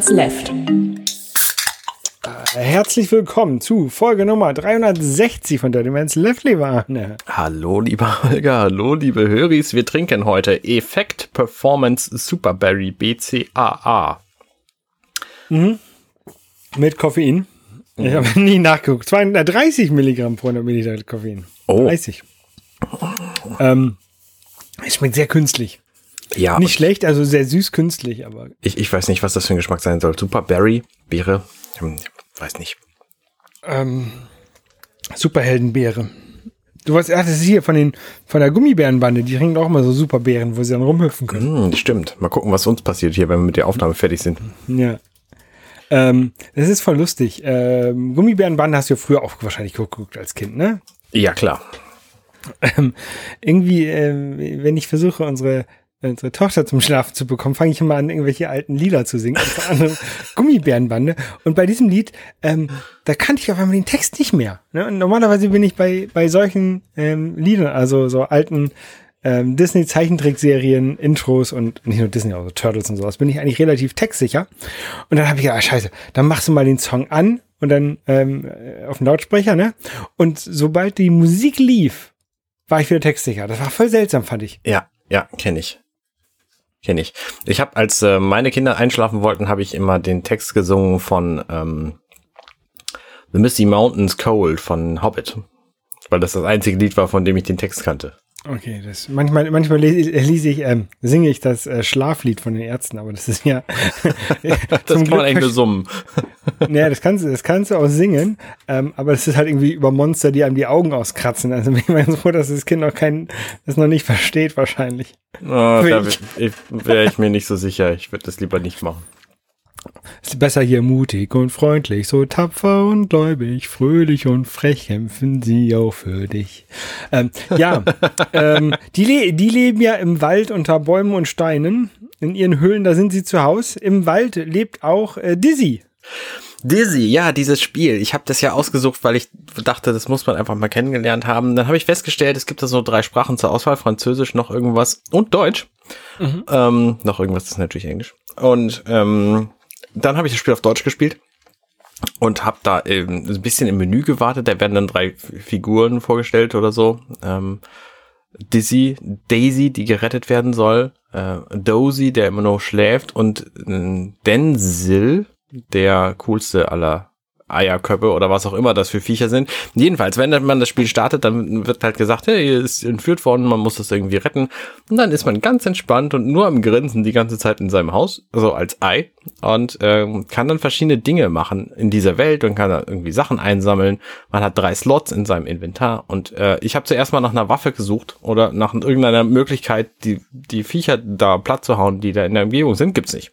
Animals Left. Herzlich willkommen zu Folge Nummer 360 von Dirty Man's Left, lieber Arne. Hallo, lieber Holger, hallo, liebe Höris. Wir trinken heute Effekt Performance Superberry BCAA. Mhm. Mit Koffein. Ich habe nie nachgeguckt. 230 Milligramm pro 100 Milliliter Koffein. Oh. 30. Ähm, es schmeckt sehr künstlich. Ja, Nicht schlecht, also sehr süß künstlich, aber ich, ich weiß nicht, was das für ein Geschmack sein soll. Superberry, Beere, hm, weiß nicht. ähm, Superheldenbeere. Du weißt, ach, das ist hier von den von der Gummibärenbande, die trinken auch immer so Superbeeren, wo sie dann rumhüpfen können. Hm, stimmt. Mal gucken, was uns passiert hier, wenn wir mit der Aufnahme fertig sind. Ja. Ähm, das ist voll lustig. Ähm, Gummibärenbande hast du ja früher auch wahrscheinlich geguckt als Kind, ne? Ja, klar. Ähm, irgendwie, ähm, wenn ich versuche, unsere, unsere Tochter zum Schlafen zu bekommen, fange ich immer an, irgendwelche alten Lieder zu singen, unter anderem Gummibärenbande. Und bei diesem Lied, ähm, da kannte ich auf einmal den Text nicht mehr. Ne? Und normalerweise bin ich bei, bei solchen ähm, Liedern, also so alten ähm, Disney-Zeichentrickserien, Intros und nicht nur Disney, also Turtles und sowas, bin ich eigentlich relativ textsicher. Und dann habe ich gedacht, ah, scheiße, dann machst du mal den Song an und dann ähm, äh, auf den Lautsprecher, ne? Und sobald die Musik lief, war ich wieder textsicher. Das war voll seltsam, fand ich. Ja, ja, kenne ich. Kenne ich. Ich habe, als äh, meine Kinder einschlafen wollten, habe ich immer den Text gesungen von ähm, The Misty Mountains Cold von Hobbit. Weil das das einzige Lied war, von dem ich den Text kannte. Okay, das manchmal manchmal lese, ich ähm, singe ich das äh, Schlaflied von den Ärzten, aber das ist ja Das kann man eigentlich nur summen. Naja, das kannst du, das kannst du auch singen, ähm, aber das ist halt irgendwie über Monster, die einem die Augen auskratzen. Also bin ich mal so, dass das Kind noch kein, das noch nicht versteht wahrscheinlich. Oh, da wäre ich- ich, wär ich mir nicht so sicher. Ich würde das lieber nicht machen. Ist besser hier mutig und freundlich, so tapfer und gläubig, fröhlich und frech kämpfen sie auch für dich. Ähm, ja, ähm, die, le die leben ja im Wald unter Bäumen und Steinen. In ihren Höhlen, da sind sie zu Hause. Im Wald lebt auch äh, Dizzy. Dizzy, ja, dieses Spiel. Ich habe das ja ausgesucht, weil ich dachte, das muss man einfach mal kennengelernt haben. Dann habe ich festgestellt, es gibt da so drei Sprachen zur Auswahl: Französisch, noch irgendwas und Deutsch. Ähm, noch irgendwas ist natürlich Englisch. Und ähm, dann habe ich das Spiel auf Deutsch gespielt und habe da ähm, ein bisschen im Menü gewartet. Da werden dann drei Figuren vorgestellt oder so. Ähm, Dizzy, Daisy, die gerettet werden soll, äh, Dozy, der immer noch schläft und äh, Denzel, der coolste aller Eierköpfe oder was auch immer das für Viecher sind. Jedenfalls, wenn man das Spiel startet, dann wird halt gesagt, hey, ihr ist entführt worden, man muss das irgendwie retten. Und dann ist man ganz entspannt und nur am Grinsen die ganze Zeit in seinem Haus, also als Ei, und ähm, kann dann verschiedene Dinge machen in dieser Welt und kann da irgendwie Sachen einsammeln. Man hat drei Slots in seinem Inventar und äh, ich habe zuerst mal nach einer Waffe gesucht oder nach irgendeiner Möglichkeit, die, die Viecher da platt zu hauen, die da in der Umgebung sind, gibt's nicht.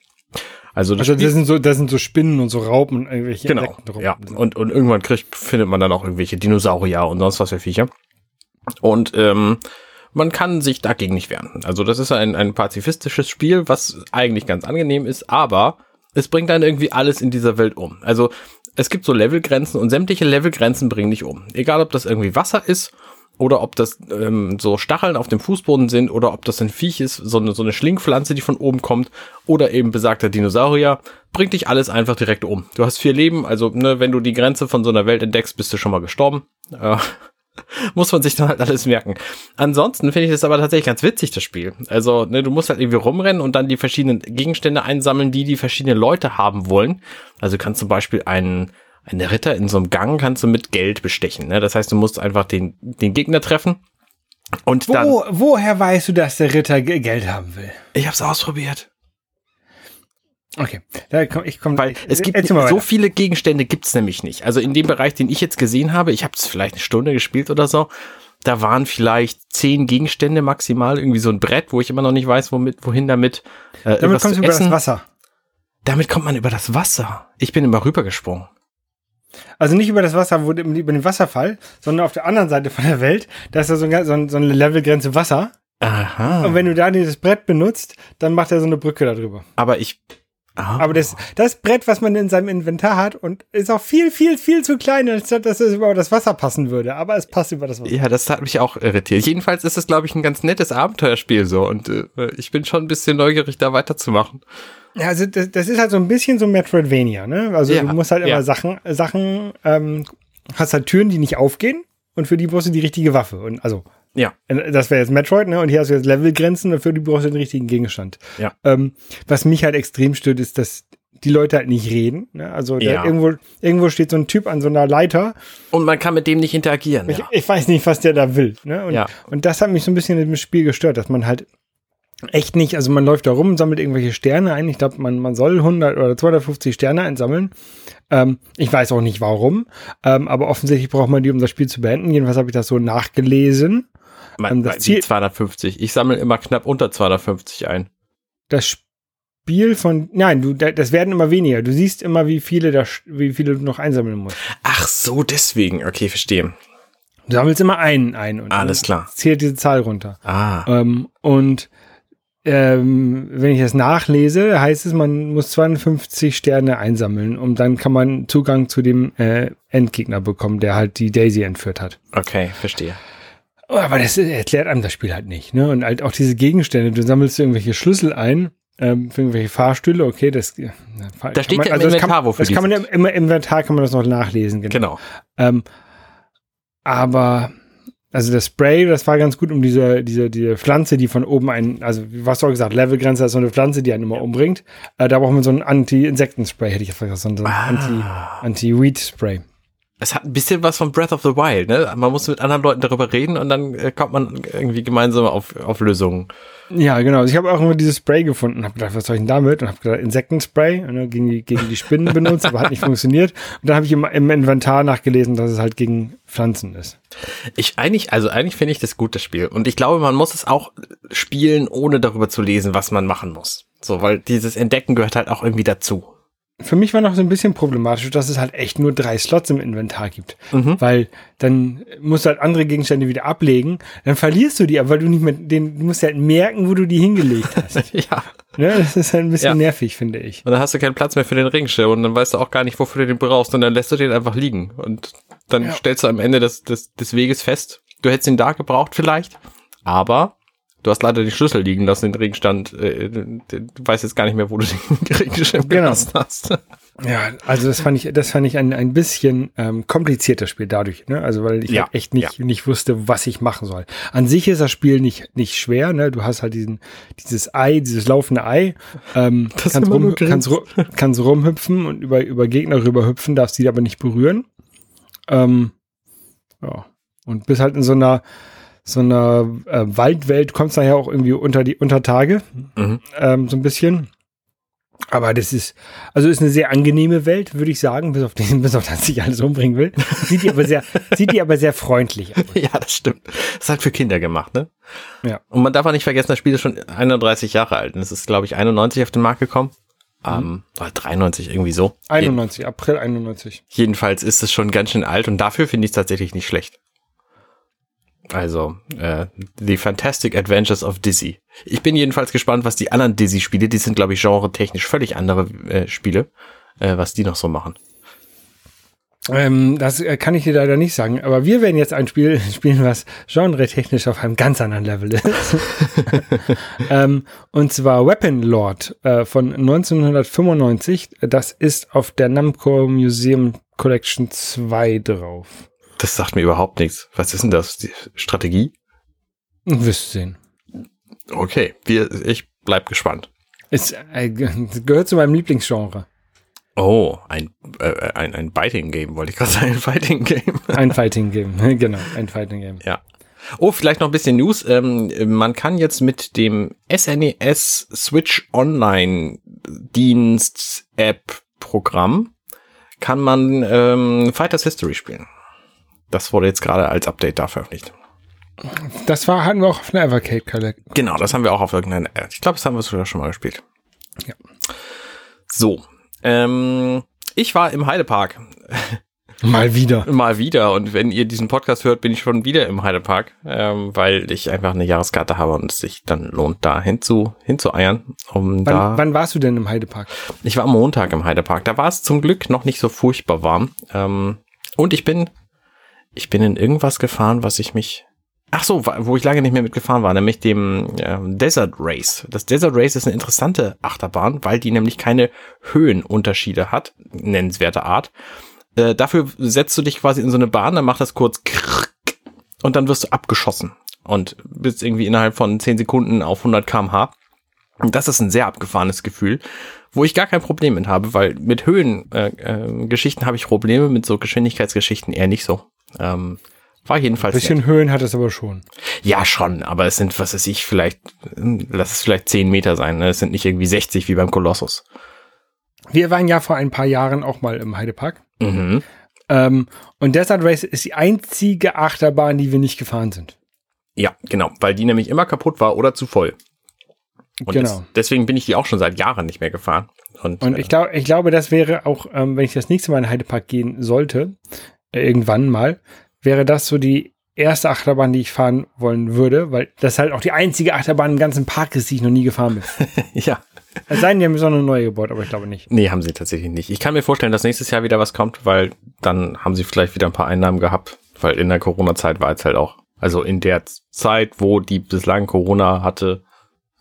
Also das Also das sind so, das sind so Spinnen und so Raupen und irgendwelche Genau. Insekten drum. Ja. Und, und irgendwann kriegt, findet man dann auch irgendwelche Dinosaurier und sonst was für Viecher. Und ähm, man kann sich dagegen nicht wehren. Also das ist ein, ein pazifistisches Spiel, was eigentlich ganz angenehm ist, aber es bringt dann irgendwie alles in dieser Welt um. Also es gibt so Levelgrenzen und sämtliche Levelgrenzen bringen dich um. Egal, ob das irgendwie Wasser ist oder ob das ähm, so Stacheln auf dem Fußboden sind oder ob das ein Viech ist, so eine, so eine Schlingpflanze, die von oben kommt oder eben besagter Dinosaurier, bringt dich alles einfach direkt um. Du hast vier Leben, also ne, wenn du die Grenze von so einer Welt entdeckst, bist du schon mal gestorben. Äh, muss man sich dann halt alles merken. Ansonsten finde ich das aber tatsächlich ganz witzig, das Spiel. Also, ne, du musst halt irgendwie rumrennen und dann die verschiedenen Gegenstände einsammeln, die die verschiedenen Leute haben wollen. Also du kannst zum Beispiel einen, einen Ritter in so einem Gang kannst du mit Geld bestechen. Ne? Das heißt, du musst einfach den, den Gegner treffen. Und dann. Wo, woher weißt du, dass der Ritter Ge- Geld haben will? Ich hab's ausprobiert. Okay, da komm, ich komme. Weil es gibt Erzähl mal so weiter. viele Gegenstände gibt's nämlich nicht. Also in dem Bereich, den ich jetzt gesehen habe, ich habe es vielleicht eine Stunde gespielt oder so, da waren vielleicht zehn Gegenstände maximal, irgendwie so ein Brett, wo ich immer noch nicht weiß, womit, wohin damit. Äh, Damit kommst du über essen. das Wasser. Damit kommt man über das Wasser. Ich bin immer rübergesprungen. Also nicht über das Wasser, wo, über den Wasserfall, sondern auf der anderen Seite von der Welt. Da ist ja so, ein, so, ein, so eine Levelgrenze Wasser. Aha. Und wenn du da dieses Brett benutzt, dann macht er so eine Brücke darüber. Aber ich. Ah. Aber das, das Brett, was man in seinem Inventar hat, und ist auch viel, viel, viel zu klein, als dass es über das Wasser passen würde. Aber es passt über das Wasser. Ja, das hat mich auch irritiert. Jedenfalls ist es, glaube ich, ein ganz nettes Abenteuerspiel so und äh, ich bin schon ein bisschen neugierig, da weiterzumachen. Ja, also das, das ist halt so ein bisschen so Metroidvania, ne? Also Ja, du musst halt immer ja. Sachen, Sachen, ähm, hast halt Türen, die nicht aufgehen und für die brauchst du die richtige Waffe. Und also, Ja. äh, das wäre jetzt Metroid, ne? Und hier hast du jetzt Levelgrenzen, dafür die brauchst du den richtigen Gegenstand. Ja. Ähm, was mich halt extrem stört, ist, dass die Leute halt nicht reden. Ne? Also Ja. irgendwo, irgendwo steht so ein Typ an so einer Leiter. Und man kann mit dem nicht interagieren. Ich, Ja. ich weiß nicht, was der da will. Ne? Und, Ja. und das hat mich so ein bisschen im Spiel gestört, dass man halt echt nicht, also man läuft da rum, sammelt irgendwelche Sterne ein. Ich glaube, man, man soll 100 oder 250 Sterne einsammeln. Ähm, ich weiß auch nicht warum, ähm, aber offensichtlich braucht man die, um das Spiel zu beenden. Jedenfalls habe ich das so nachgelesen. Man, ähm, das Ziel- 250. Ich sammle immer knapp unter 250 ein. Das Spiel von, nein, du, da- das werden immer weniger. Du siehst immer, wie viele, da, wie viele du noch einsammeln musst. Ach so, deswegen. Okay, verstehe. Du sammelst immer einen ein und Alles klar. zählt diese Zahl runter. Ah. Ähm, und ähm, wenn ich das nachlese, heißt es, man muss 52 Sterne einsammeln und dann kann man Zugang zu dem äh, Endgegner bekommen, der halt die Daisy entführt hat. Okay, verstehe. Oh, Aber das erklärt einem das Spiel halt nicht. Ne? Und halt auch diese Gegenstände, du sammelst irgendwelche Schlüssel ein ähm, für irgendwelche Fahrstühle, okay, das äh, Da steht kann ja im das Inventar, kann, wofür das kann man sind. im, im Inventar kann man das noch nachlesen, genau. Genau. Ähm, aber also das Spray, das war ganz gut, um diese, diese, diese Pflanze, die von oben einen, also was du auch gesagt, Levelgrenze ist so eine Pflanze, die einen immer umbringt. Äh, da braucht man so ein Anti-Insekten-Spray, hätte ich jetzt gesagt, so ein Ah. Anti- Anti-Weed-Spray. Es hat ein bisschen was von Breath of the Wild, ne? Man muss mit anderen Leuten darüber reden und dann äh, kommt man irgendwie gemeinsam auf, auf Lösungen. Ja, genau. Also ich habe auch immer dieses Spray gefunden, habe gedacht, was soll ich denn damit? Und habe gedacht, Insektenspray dann gegen die, gegen die Spinnen benutzt, aber hat nicht funktioniert. Und dann habe ich im, im Inventar nachgelesen, dass es halt gegen Pflanzen ist. Ich eigentlich, also eigentlich finde ich das gut, das Spiel. Und ich glaube, man muss es auch spielen, ohne darüber zu lesen, was man machen muss. So, weil dieses Entdecken gehört halt auch irgendwie dazu. Für mich war noch so ein bisschen problematisch, dass es halt echt nur drei Slots im Inventar gibt. Mhm. Weil dann musst du halt andere Gegenstände wieder ablegen, dann verlierst du die, aber weil du nicht mehr den, du musst halt merken, wo du die hingelegt hast. ja. ne? Das ist halt ein bisschen Ja. nervig, finde ich. Und dann hast du keinen Platz mehr für den Regenschirm und dann weißt du auch gar nicht, wofür du den brauchst und dann lässt du den einfach liegen. Und dann Ja. stellst du am Ende des, des, des Weges fest, du hättest ihn da gebraucht vielleicht, aber du hast leider den Schlüssel liegen lassen, den Regenstand. Äh, du weißt jetzt gar nicht mehr, wo du den Regenschirm Genau. gelassen hast. Ja, also das fand ich, das fand ich ein, ein bisschen ähm, kompliziertes Spiel dadurch, ne? Also weil ich Ja, halt echt nicht, nicht wusste, was ich machen soll. An sich ist das Spiel nicht, nicht schwer, ne? Du hast halt diesen, dieses Ei, dieses laufende Ei, ähm, Das kannst, rum, kannst, kannst rumhüpfen und über, über Gegner rüberhüpfen, darfst die aber nicht berühren. Ähm, ja. Und bist halt in so einer, so einer äh, Waldwelt, kommst nachher auch irgendwie unter die Untertage Mhm. ähm, so ein bisschen. Aber das ist, also ist eine sehr angenehme Welt, würde ich sagen, bis auf den, bis auf das ich alles umbringen will. Sieht die aber sehr, sieht die aber sehr freundlich aus. Ja, das stimmt. Das ist halt für Kinder gemacht, ne? Ja. Und man darf auch nicht vergessen, das Spiel ist schon 31 Jahre alt. Und es ist, glaube ich, 91 auf den Markt gekommen. Ähm, oder 93, irgendwie so. 91, April 91. Jedenfalls ist es schon ganz schön alt und dafür finde ich es tatsächlich nicht schlecht. Also, äh, The Fantastic Adventures of Dizzy. Ich bin jedenfalls gespannt, was die anderen Dizzy-Spiele, die sind, glaube ich, genre-technisch völlig andere äh, Spiele, äh, was die noch so machen. Ähm, das äh, kann ich dir leider nicht sagen, aber wir werden jetzt ein Spiel spielen, was genre-technisch auf einem ganz anderen Level ist. ähm, und zwar Weapon Lord äh, von 1995. Das ist auf der Namco Museum Collection 2 drauf. Das sagt mir überhaupt nichts. Was ist denn das? Die Strategie? Wirst du sehen. Okay, wir, ich bleib gespannt. Ist, äh, ge- gehört zu meinem Lieblingsgenre. Oh, ein, äh, ein, ein Biting-Game, wollte ich gerade sagen, ein Fighting-Game. Ein Fighting Game, genau, ein Fighting Game. Ja. Oh, vielleicht noch ein bisschen News. Ähm, man kann jetzt mit dem SNES Switch Online Dienst App Programm kann man ähm, Fighters History spielen. Das wurde jetzt gerade als Update da veröffentlicht. Das war, hatten wir auch auf einer Evercade Collect. Genau, das haben wir auch auf irgendeiner. Ich glaube, das haben wir sogar schon mal gespielt. Ja. So. Ähm, ich war im Heidepark. Mal wieder. Mal wieder. Und wenn ihr diesen Podcast hört, bin ich schon wieder im Heidepark, ähm, weil ich einfach eine Jahreskarte habe und es sich dann lohnt, da hinzu, hinzueiern. Um da Wann, wann warst du denn im Heidepark? ich war am Montag im Heidepark. Da war es zum Glück noch nicht so furchtbar warm. Ähm, und ich bin, ich bin in irgendwas gefahren, was ich mich Ach so, wo ich lange nicht mehr mitgefahren war, nämlich dem äh, Desert Race. Das Desert Race ist eine interessante Achterbahn, weil die nämlich keine Höhenunterschiede hat, nennenswerte Art. Äh, dafür setzt du dich quasi in so eine Bahn, dann macht das kurz und dann wirst du abgeschossen und bist irgendwie innerhalb von 10 Sekunden auf 100 kmh. Und das ist ein sehr abgefahrenes Gefühl, wo ich gar kein Problem mit habe, weil mit Höhengeschichten äh, äh, habe ich Probleme, mit so Geschwindigkeitsgeschichten eher nicht so. Ähm, war jedenfalls. Ein bisschen nett. Höhen hat es aber schon. Ja, schon, aber es sind, was weiß ich, vielleicht, lass es vielleicht 10 Meter sein. Ne? Es sind nicht irgendwie 60 wie beim Kolossus. Wir waren ja vor ein paar Jahren auch mal im Heidepark. Mhm. Ähm, und Desert Race ist die einzige Achterbahn, die wir nicht gefahren sind. Ja, genau, weil die nämlich immer kaputt war oder zu voll. Und genau. Das, deswegen bin ich die auch schon seit Jahren nicht mehr gefahren. Und, und ich, äh, glaub, ich glaube, das wäre auch, ähm, wenn ich das nächste Mal in den Heidepark gehen sollte, irgendwann mal, wäre das so die erste Achterbahn, die ich fahren wollen würde, weil das halt auch die einzige Achterbahn im ganzen Park ist, die ich noch nie gefahren bin. ja. Es sei denn, die haben so eine neue gebaut, aber ich glaube nicht. Nee, haben sie tatsächlich nicht. Ich kann mir vorstellen, dass nächstes Jahr wieder was kommt, weil dann haben sie vielleicht wieder ein paar Einnahmen gehabt, weil in der Corona-Zeit war es halt auch, also in der Zeit, wo die bislang Corona hatte,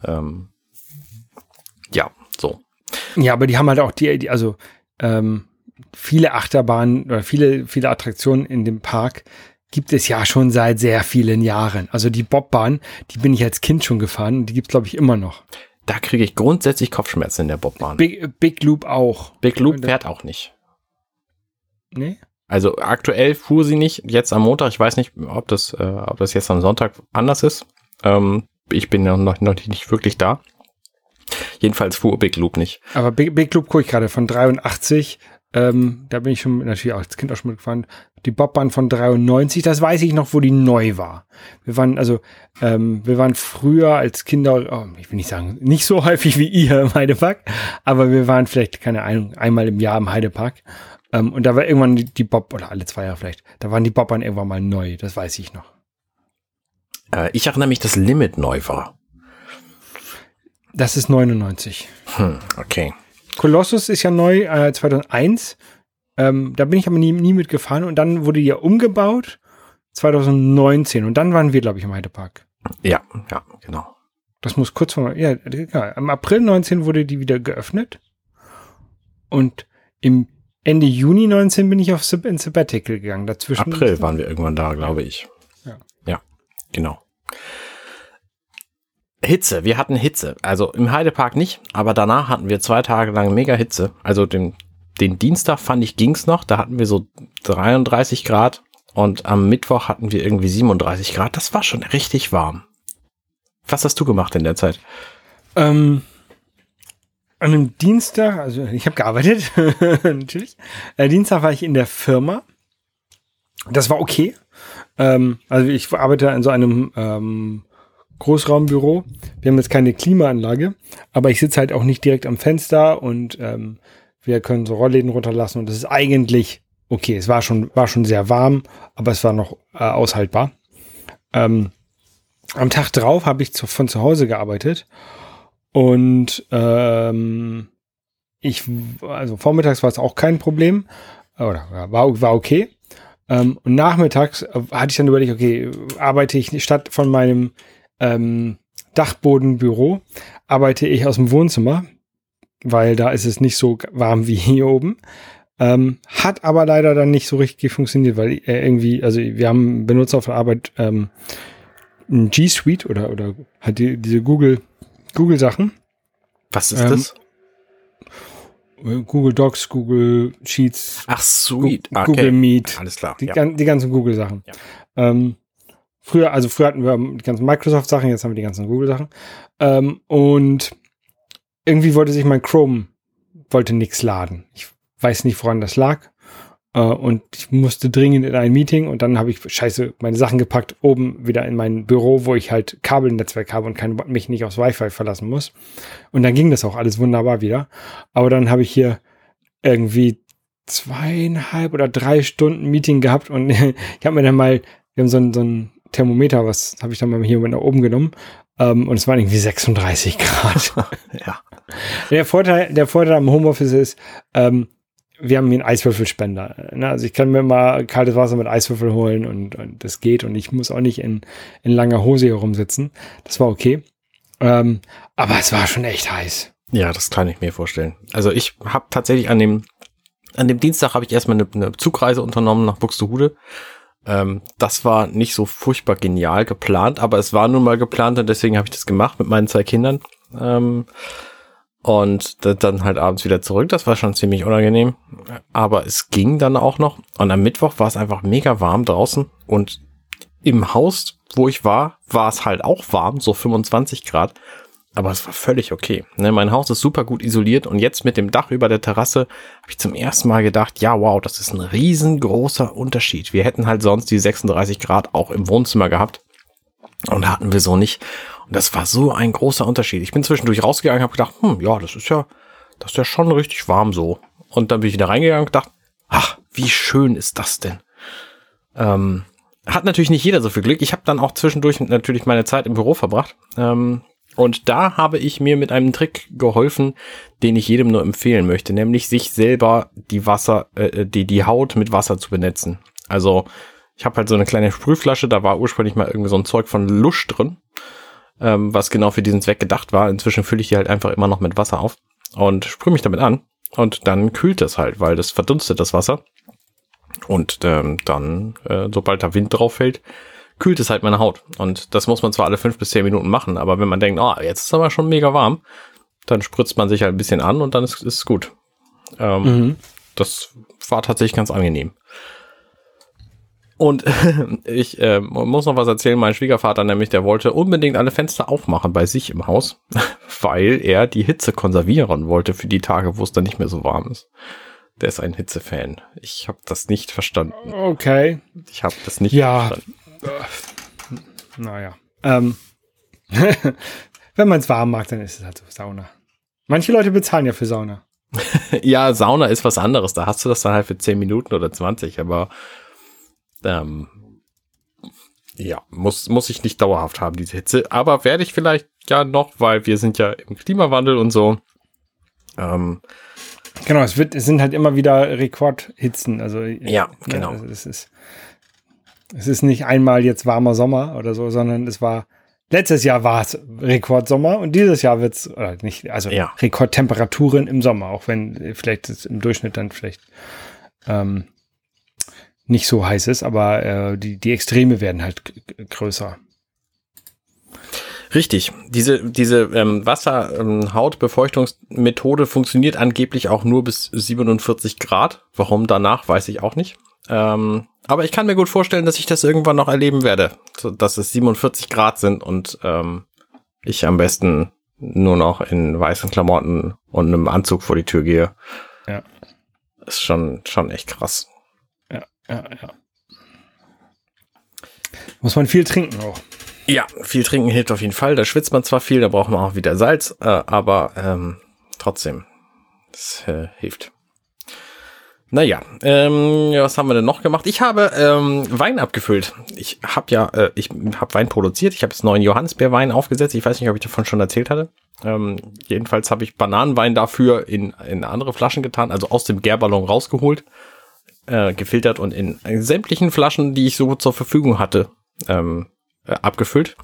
ähm, ja, so. Ja, aber die haben halt auch die, die also ähm, viele Achterbahnen oder viele, viele Attraktionen in dem Park gibt es ja schon seit sehr vielen Jahren. Also die Bobbahn, die bin ich als Kind schon gefahren und die gibt's glaube ich immer noch. Da kriege ich grundsätzlich Kopfschmerzen in der Bobbahn. Big, Big Loop auch. Big Loop fährt auch nicht. Nee? Also aktuell fuhr sie nicht, jetzt am Montag, ich weiß nicht, ob das, äh, ob das jetzt am Sonntag anders ist. Ähm, ich bin ja noch, noch nicht wirklich da. Jedenfalls fuhr Big Loop nicht. Aber Big, Big Loop gucke ich gerade von 83 ähm, da bin ich schon natürlich auch als Kind auch schon mitgefahren. Die Bobbahn von 93, das weiß ich noch, wo die neu war. Wir waren also, ähm, wir waren früher als Kinder, oh, ich will nicht sagen, nicht so häufig wie ihr im Heidepark, aber wir waren vielleicht, keine Ahnung, einmal im Jahr im Heidepark. Ähm, und da war irgendwann die, die Bob, oder alle zwei Jahre vielleicht, da waren die Bobbahn irgendwann mal neu, das weiß ich noch. Äh, ich erinnere mich, dass Limit neu war. Das ist 99. Hm, okay. Colossus ist ja neu, äh, 2001. Ähm, da bin ich aber nie, nie mitgefahren und dann wurde die ja umgebaut 2019 und dann waren wir, glaube ich, im Heidepark. Ja, ja, genau. Das muss kurz vor, ja, egal. Im April 19 wurde die wieder geöffnet und im Ende Juni 19 bin ich auf in Sabbatical gegangen. Dazwischen. April waren wir irgendwann da, glaube ich. Ja. Ja, genau. Hitze, wir hatten Hitze. Also im Heidepark nicht, aber danach hatten wir zwei Tage lang mega Hitze. Also den, den Dienstag fand ich ging's noch, da hatten wir so 33 Grad und am Mittwoch hatten wir irgendwie 37 Grad. Das war schon richtig warm. Was hast du gemacht in der Zeit? Ähm, an einem Dienstag, also ich habe gearbeitet, natürlich. Äh, Dienstag war ich in der Firma. Das war okay. Ähm, also ich arbeite in so einem ähm, Großraumbüro. Wir haben jetzt keine Klimaanlage, aber ich sitze halt auch nicht direkt am Fenster und ähm, wir können so Rollläden runterlassen und das ist eigentlich okay. Es war schon, war schon sehr warm, aber es war noch äh, aushaltbar. Ähm, am Tag drauf habe ich zu, von zu Hause gearbeitet und ähm, ich, also vormittags war es auch kein Problem oder war, war okay. Ähm, und nachmittags äh, hatte ich dann überlegt, okay, arbeite ich statt von meinem ähm, Dachbodenbüro arbeite ich aus dem Wohnzimmer, weil da ist es nicht so warm wie hier oben. Ähm, hat aber leider dann nicht so richtig funktioniert, weil äh, irgendwie, also wir haben Benutzer auf der Arbeit ähm, ein G Suite oder oder halt die, diese Google Google Sachen. Was ist ähm, das? Google Docs, Google Sheets. Ach, Suite. Go okay. Google Meet. Alles klar. Die, ja. die ganzen Google Sachen. Ja. Ähm, Früher, also früher hatten wir die ganzen Microsoft-Sachen, jetzt haben wir die ganzen Google-Sachen. Ähm, und irgendwie wollte sich mein Chrome, wollte nichts laden. Ich weiß nicht, woran das lag. Äh, und ich musste dringend in ein Meeting und dann habe ich, scheiße, meine Sachen gepackt, oben wieder in mein Büro, wo ich halt Kabelnetzwerk habe und kein, mich nicht aufs Wi-Fi verlassen muss. Und dann ging das auch alles wunderbar wieder. Aber dann habe ich hier irgendwie zweieinhalb oder drei Stunden Meeting gehabt und ich habe mir dann mal, wir haben so ein, so ein Thermometer, was habe ich dann mal hier nach oben genommen. Ähm, und es waren irgendwie 36 Grad. ja. Der Vorteil, der Vorteil am Homeoffice ist, ähm, wir haben hier einen Eiswürfelspender. Ne? Also ich kann mir mal kaltes Wasser mit Eiswürfel holen und, und das geht und ich muss auch nicht in, in langer Hose hier rumsitzen. Das war okay. Ähm, aber es war schon echt heiß. Ja, das kann ich mir vorstellen. Also ich habe tatsächlich an dem an dem Dienstag habe ich erstmal eine, eine Zugreise unternommen nach Buxtehude. Ähm, das war nicht so furchtbar genial geplant, aber es war nun mal geplant und deswegen habe ich das gemacht mit meinen zwei Kindern. Ähm, und dann halt abends wieder zurück. Das war schon ziemlich unangenehm. Aber es ging dann auch noch. Und am Mittwoch war es einfach mega warm draußen. Und im Haus, wo ich war, war es halt auch warm, so 25 Grad. Aber es war völlig okay. Ne, mein Haus ist super gut isoliert und jetzt mit dem Dach über der Terrasse habe ich zum ersten Mal gedacht, ja, wow, das ist ein riesengroßer Unterschied. Wir hätten halt sonst die 36 Grad auch im Wohnzimmer gehabt und hatten wir so nicht. Und das war so ein großer Unterschied. Ich bin zwischendurch rausgegangen, habe gedacht, hm, ja, das ist ja, das ist ja schon richtig warm so. Und dann bin ich wieder reingegangen und gedacht, ach, wie schön ist das denn? Ähm, hat natürlich nicht jeder so viel Glück. Ich habe dann auch zwischendurch natürlich meine Zeit im Büro verbracht. Ähm, und da habe ich mir mit einem Trick geholfen, den ich jedem nur empfehlen möchte, nämlich sich selber die Wasser, äh, die die Haut mit Wasser zu benetzen. Also ich habe halt so eine kleine Sprühflasche, da war ursprünglich mal irgendwie so ein Zeug von Lusch drin ähm, was genau für diesen Zweck gedacht war. Inzwischen fülle ich die halt einfach immer noch mit Wasser auf und sprühe mich damit an. Und dann kühlt das halt, weil das verdunstet das Wasser. Und ähm, dann, äh, sobald da Wind drauf fällt, kühlt es halt meine Haut. Und das muss man zwar alle fünf bis zehn Minuten machen, aber wenn man denkt, oh, jetzt ist es aber schon mega warm, dann spritzt man sich halt ein bisschen an und dann ist es gut. Ähm, mhm. Das war tatsächlich ganz angenehm. Und ich äh, muss noch was erzählen. Mein Schwiegervater nämlich, der wollte unbedingt alle Fenster aufmachen bei sich im Haus, weil er die Hitze konservieren wollte für die Tage, wo es dann nicht mehr so warm ist. Der ist ein Hitzefan. Ich habe das nicht verstanden. Okay. Ich habe das nicht ja. verstanden. Naja. Ähm. Wenn man es warm mag, dann ist es halt so Sauna. Manche Leute bezahlen ja für Sauna. ja, Sauna ist was anderes. Da hast du das dann halt für 10 Minuten oder 20, aber ähm, ja, muss, muss ich nicht dauerhaft haben, diese Hitze. Aber werde ich vielleicht ja noch, weil wir sind ja im Klimawandel und so. Ähm, genau, es wird, es sind halt immer wieder Rekordhitzen. Also ja, ne, genau. Also es ist, es ist nicht einmal jetzt warmer Sommer oder so, sondern es war letztes Jahr war es Rekordsommer und dieses Jahr wird es nicht, also ja. Rekordtemperaturen im Sommer, auch wenn vielleicht im Durchschnitt dann vielleicht ähm, nicht so heiß ist, aber äh, die, die Extreme werden halt größer. Richtig. Diese, diese ähm, Wasser-Hautbefeuchtungsmethode ähm, funktioniert angeblich auch nur bis 47 Grad. Warum danach, weiß ich auch nicht. Ähm, aber ich kann mir gut vorstellen, dass ich das irgendwann noch erleben werde. So, dass es 47 Grad sind und ähm, ich am besten nur noch in weißen Klamotten und einem Anzug vor die Tür gehe. Ja. Ist schon, schon echt krass ja, ja. Muss man viel trinken auch. Ja, viel trinken hilft auf jeden Fall. Da schwitzt man zwar viel, da braucht man auch wieder Salz, äh, aber ähm, trotzdem, das äh, hilft. Naja, ähm, was haben wir denn noch gemacht? Ich habe ähm, Wein abgefüllt. Ich habe ja, äh, ich habe Wein produziert. Ich habe jetzt neuen Johannisbeerwein aufgesetzt. Ich weiß nicht, ob ich davon schon erzählt hatte. Ähm, jedenfalls habe ich Bananenwein dafür in, in andere Flaschen getan, also aus dem Gärballon rausgeholt äh, gefiltert und in sämtlichen Flaschen, die ich so zur Verfügung hatte, ähm, äh, abgefüllt.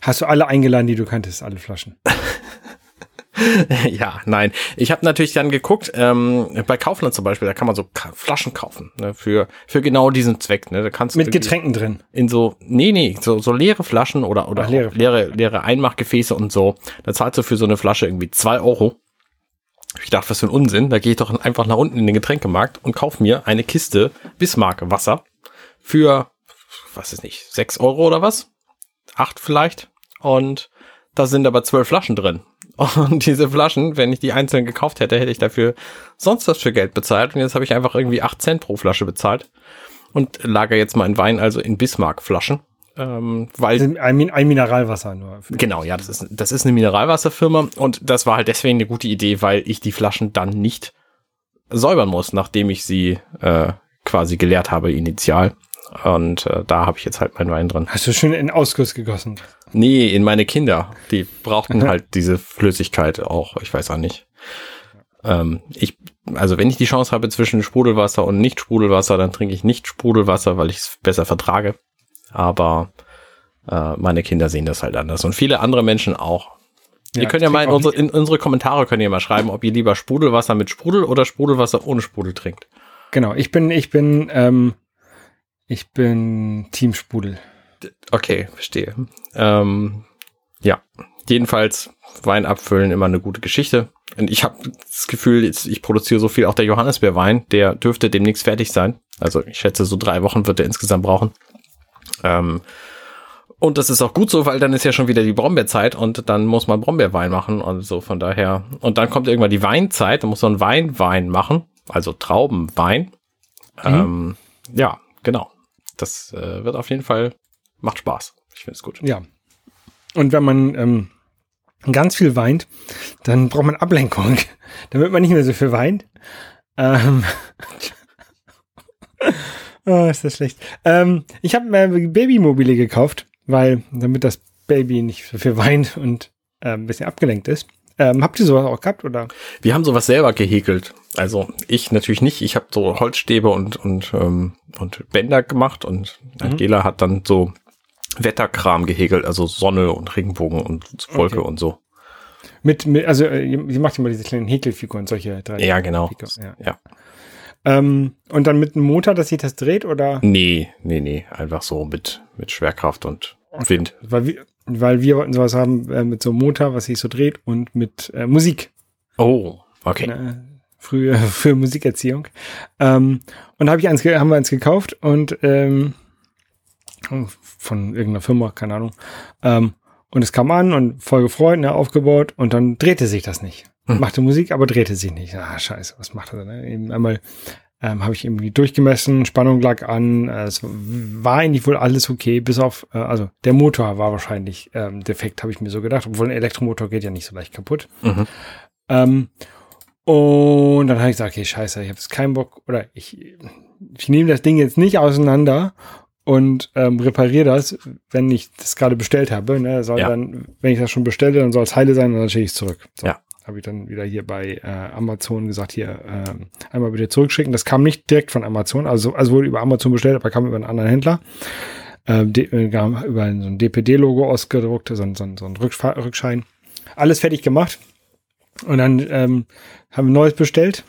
Hast du alle eingeladen, die du kanntest, alle Flaschen? ja, nein. Ich habe natürlich dann geguckt, ähm, bei Kaufland zum Beispiel, da kann man so Ka Flaschen kaufen, ne, für, für genau diesen Zweck. Ne? Da kannst Mit Getränken drin. In so, nee, nee, so, so leere Flaschen oder, oder Ach, leere. leere, leere Einmachgefäße und so. Da zahlst du für so eine Flasche irgendwie zwei Euro. Ich dachte, was für ein Unsinn. Da gehe ich doch einfach nach unten in den Getränkemarkt und kaufe mir eine Kiste Bismarck Wasser für, was ist nicht, sechs Euro oder was? Acht vielleicht. Und da sind aber zwölf Flaschen drin. Und diese Flaschen, wenn ich die einzeln gekauft hätte, hätte ich dafür sonst was für Geld bezahlt. Und jetzt habe ich einfach irgendwie acht Cent pro Flasche bezahlt. Und lager jetzt meinen Wein also in Bismarck-Flaschen. Ähm, weil ein, ein, Mineralwasser nur. Genau, ja, das ist, das ist eine Mineralwasserfirma und das war halt deswegen eine gute Idee, weil ich die Flaschen dann nicht säubern muss, nachdem ich sie äh, quasi geleert habe initial. Und äh, da habe ich jetzt halt meinen Wein drin. Hast du schön in Ausguss gegossen? Nee, in meine Kinder. Die brauchten halt diese Flüssigkeit auch. Ich weiß auch nicht. Ähm, ich also wenn ich die Chance habe zwischen Sprudelwasser und Nicht-Sprudelwasser, dann trinke ich nicht Sprudelwasser, weil ich es besser vertrage. Aber äh, meine Kinder sehen das halt anders und viele andere Menschen auch. Ja, ihr könnt ja mal in unsere, in unsere Kommentare könnt ihr mal schreiben, ob ihr lieber Sprudelwasser mit Sprudel oder Sprudelwasser ohne Sprudel trinkt. Genau, ich bin, ich bin, ähm, ich bin Team Sprudel. Okay, verstehe. Ähm, ja, jedenfalls Wein abfüllen immer eine gute Geschichte. Und ich habe das Gefühl, ich produziere so viel, auch der Johannisbeerwein, der dürfte demnächst fertig sein. Also ich schätze, so drei Wochen wird er insgesamt brauchen. Ähm, und das ist auch gut so, weil dann ist ja schon wieder die Brombeerzeit und dann muss man Brombeerwein machen und so von daher. Und dann kommt irgendwann die Weinzeit, dann muss man Weinwein machen, also Traubenwein. Mhm. Ähm, ja, genau. Das äh, wird auf jeden Fall, macht Spaß. Ich finde es gut. Ja. Und wenn man ähm, ganz viel weint, dann braucht man Ablenkung, damit man nicht mehr so viel weint. Ähm, oh, ist das schlecht. Ähm, ich habe mir Babymobile gekauft weil damit das Baby nicht so viel weint und äh, ein bisschen abgelenkt ist. Ähm, habt ihr sowas auch gehabt oder? Wir haben sowas selber gehäkelt. Also ich natürlich nicht. Ich habe so Holzstäbe und und ähm, und Bänder gemacht und mhm. Angela hat dann so Wetterkram gehäkelt, also Sonne und Regenbogen und Wolke okay. und so. Mit, mit also äh, ihr macht immer diese kleinen Häkelfiguren, solche drei. Ja, genau. Ja. ja. Ähm, und dann mit einem Motor, dass sich das dreht, oder? Nee, nee, nee. Einfach so mit, mit Schwerkraft und Wind. Weil wir, weil wir wollten sowas haben äh, mit so einem Motor, was sich so dreht und mit äh, Musik. Oh, okay. Ne, früher für Musikerziehung. Ähm, und hab ich eins, haben wir eins gekauft und ähm, von irgendeiner Firma, keine Ahnung. Ähm, und es kam an und voll gefreut, ne, aufgebaut und dann drehte sich das nicht. Hm. Machte Musik, aber drehte sich nicht. Ah, scheiße, was macht er denn? Eben einmal ähm, habe ich irgendwie durchgemessen, Spannung lag an, äh, es war eigentlich wohl alles okay, bis auf, äh, also der Motor war wahrscheinlich ähm, defekt, habe ich mir so gedacht, obwohl ein Elektromotor geht ja nicht so leicht kaputt. Mhm. Ähm, und dann habe ich gesagt, okay, scheiße, ich habe jetzt keinen Bock, oder ich, ich nehme das Ding jetzt nicht auseinander und ähm, repariere das, wenn ich das gerade bestellt habe. Ne? Soll ja. dann, wenn ich das schon bestelle, dann soll es heile sein und dann schicke ich es zurück. So. Ja habe ich dann wieder hier bei äh, Amazon gesagt, hier äh, einmal bitte zurückschicken. Das kam nicht direkt von Amazon, also, also wurde über Amazon bestellt, aber kam über einen anderen Händler. Äh, äh über so ein DPD-Logo ausgedruckt, so, ein, so, ein, so ein Rückschein. Alles fertig gemacht. Und dann ähm, haben wir Neues bestellt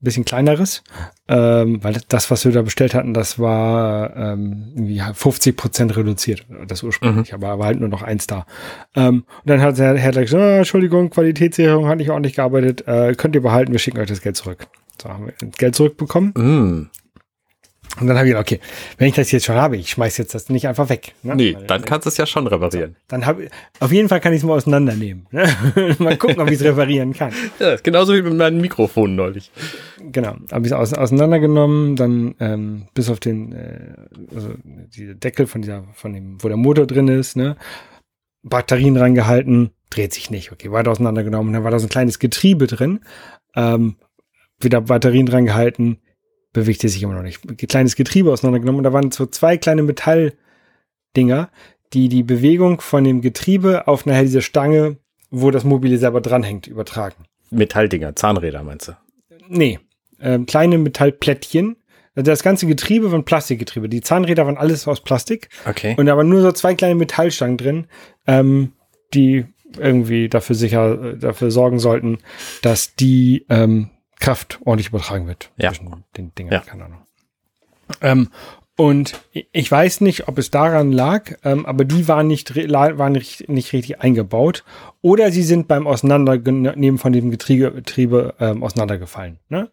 bisschen kleineres, ähm, weil das, was wir da bestellt hatten, das war ähm, irgendwie 50 Prozent reduziert, das ursprünglich, mhm. aber war halt nur noch eins da. Ähm, und dann hat der Herr gesagt, oh, Entschuldigung, Qualitätssicherung hat nicht ordentlich gearbeitet, äh, könnt ihr behalten, wir schicken euch das Geld zurück. So haben wir Geld zurückbekommen. Mhm. Und dann habe ich gedacht, okay, wenn ich das jetzt schon habe, ich schmeiß jetzt das nicht einfach weg. Ne? Nee, dann kannst du es ja schon reparieren. Dann habe auf jeden Fall kann ich es mal auseinandernehmen. Ne? mal gucken, ob ich es reparieren kann. Ja, genauso wie mit meinem Mikrofon neulich. Genau, habe ich es aus, auseinandergenommen, dann ähm, bis auf den äh, also die Deckel von dieser, von dem, wo der Motor drin ist, ne? Batterien reingehalten, dreht sich nicht. Okay, weiter auseinandergenommen. Dann war da so ein kleines Getriebe drin. Ähm, wieder Batterien reingehalten, bewegte sich immer noch nicht. Kleines Getriebe auseinandergenommen und da waren so zwei kleine Metalldinger, die die Bewegung von dem Getriebe auf nachher diese Stange, wo das Mobile selber dranhängt, übertragen. Metalldinger, Zahnräder meinst du? Nee, äh, kleine Metallplättchen. Also das ganze Getriebe waren Plastikgetriebe. Die Zahnräder waren alles aus Plastik. Okay. Und da waren nur so zwei kleine Metallstangen drin, ähm, die irgendwie dafür sicher, dafür sorgen sollten, dass die ähm, Kraft ordentlich übertragen wird. Ja. Zwischen den Dingern, ja. keine Ahnung. Ähm, und ich weiß nicht, ob es daran lag, ähm, aber die waren nicht, waren nicht, nicht richtig eingebaut. Oder sie sind beim Auseinandernehmen von dem Getriebe, Getriebe ähm, auseinandergefallen. Ne?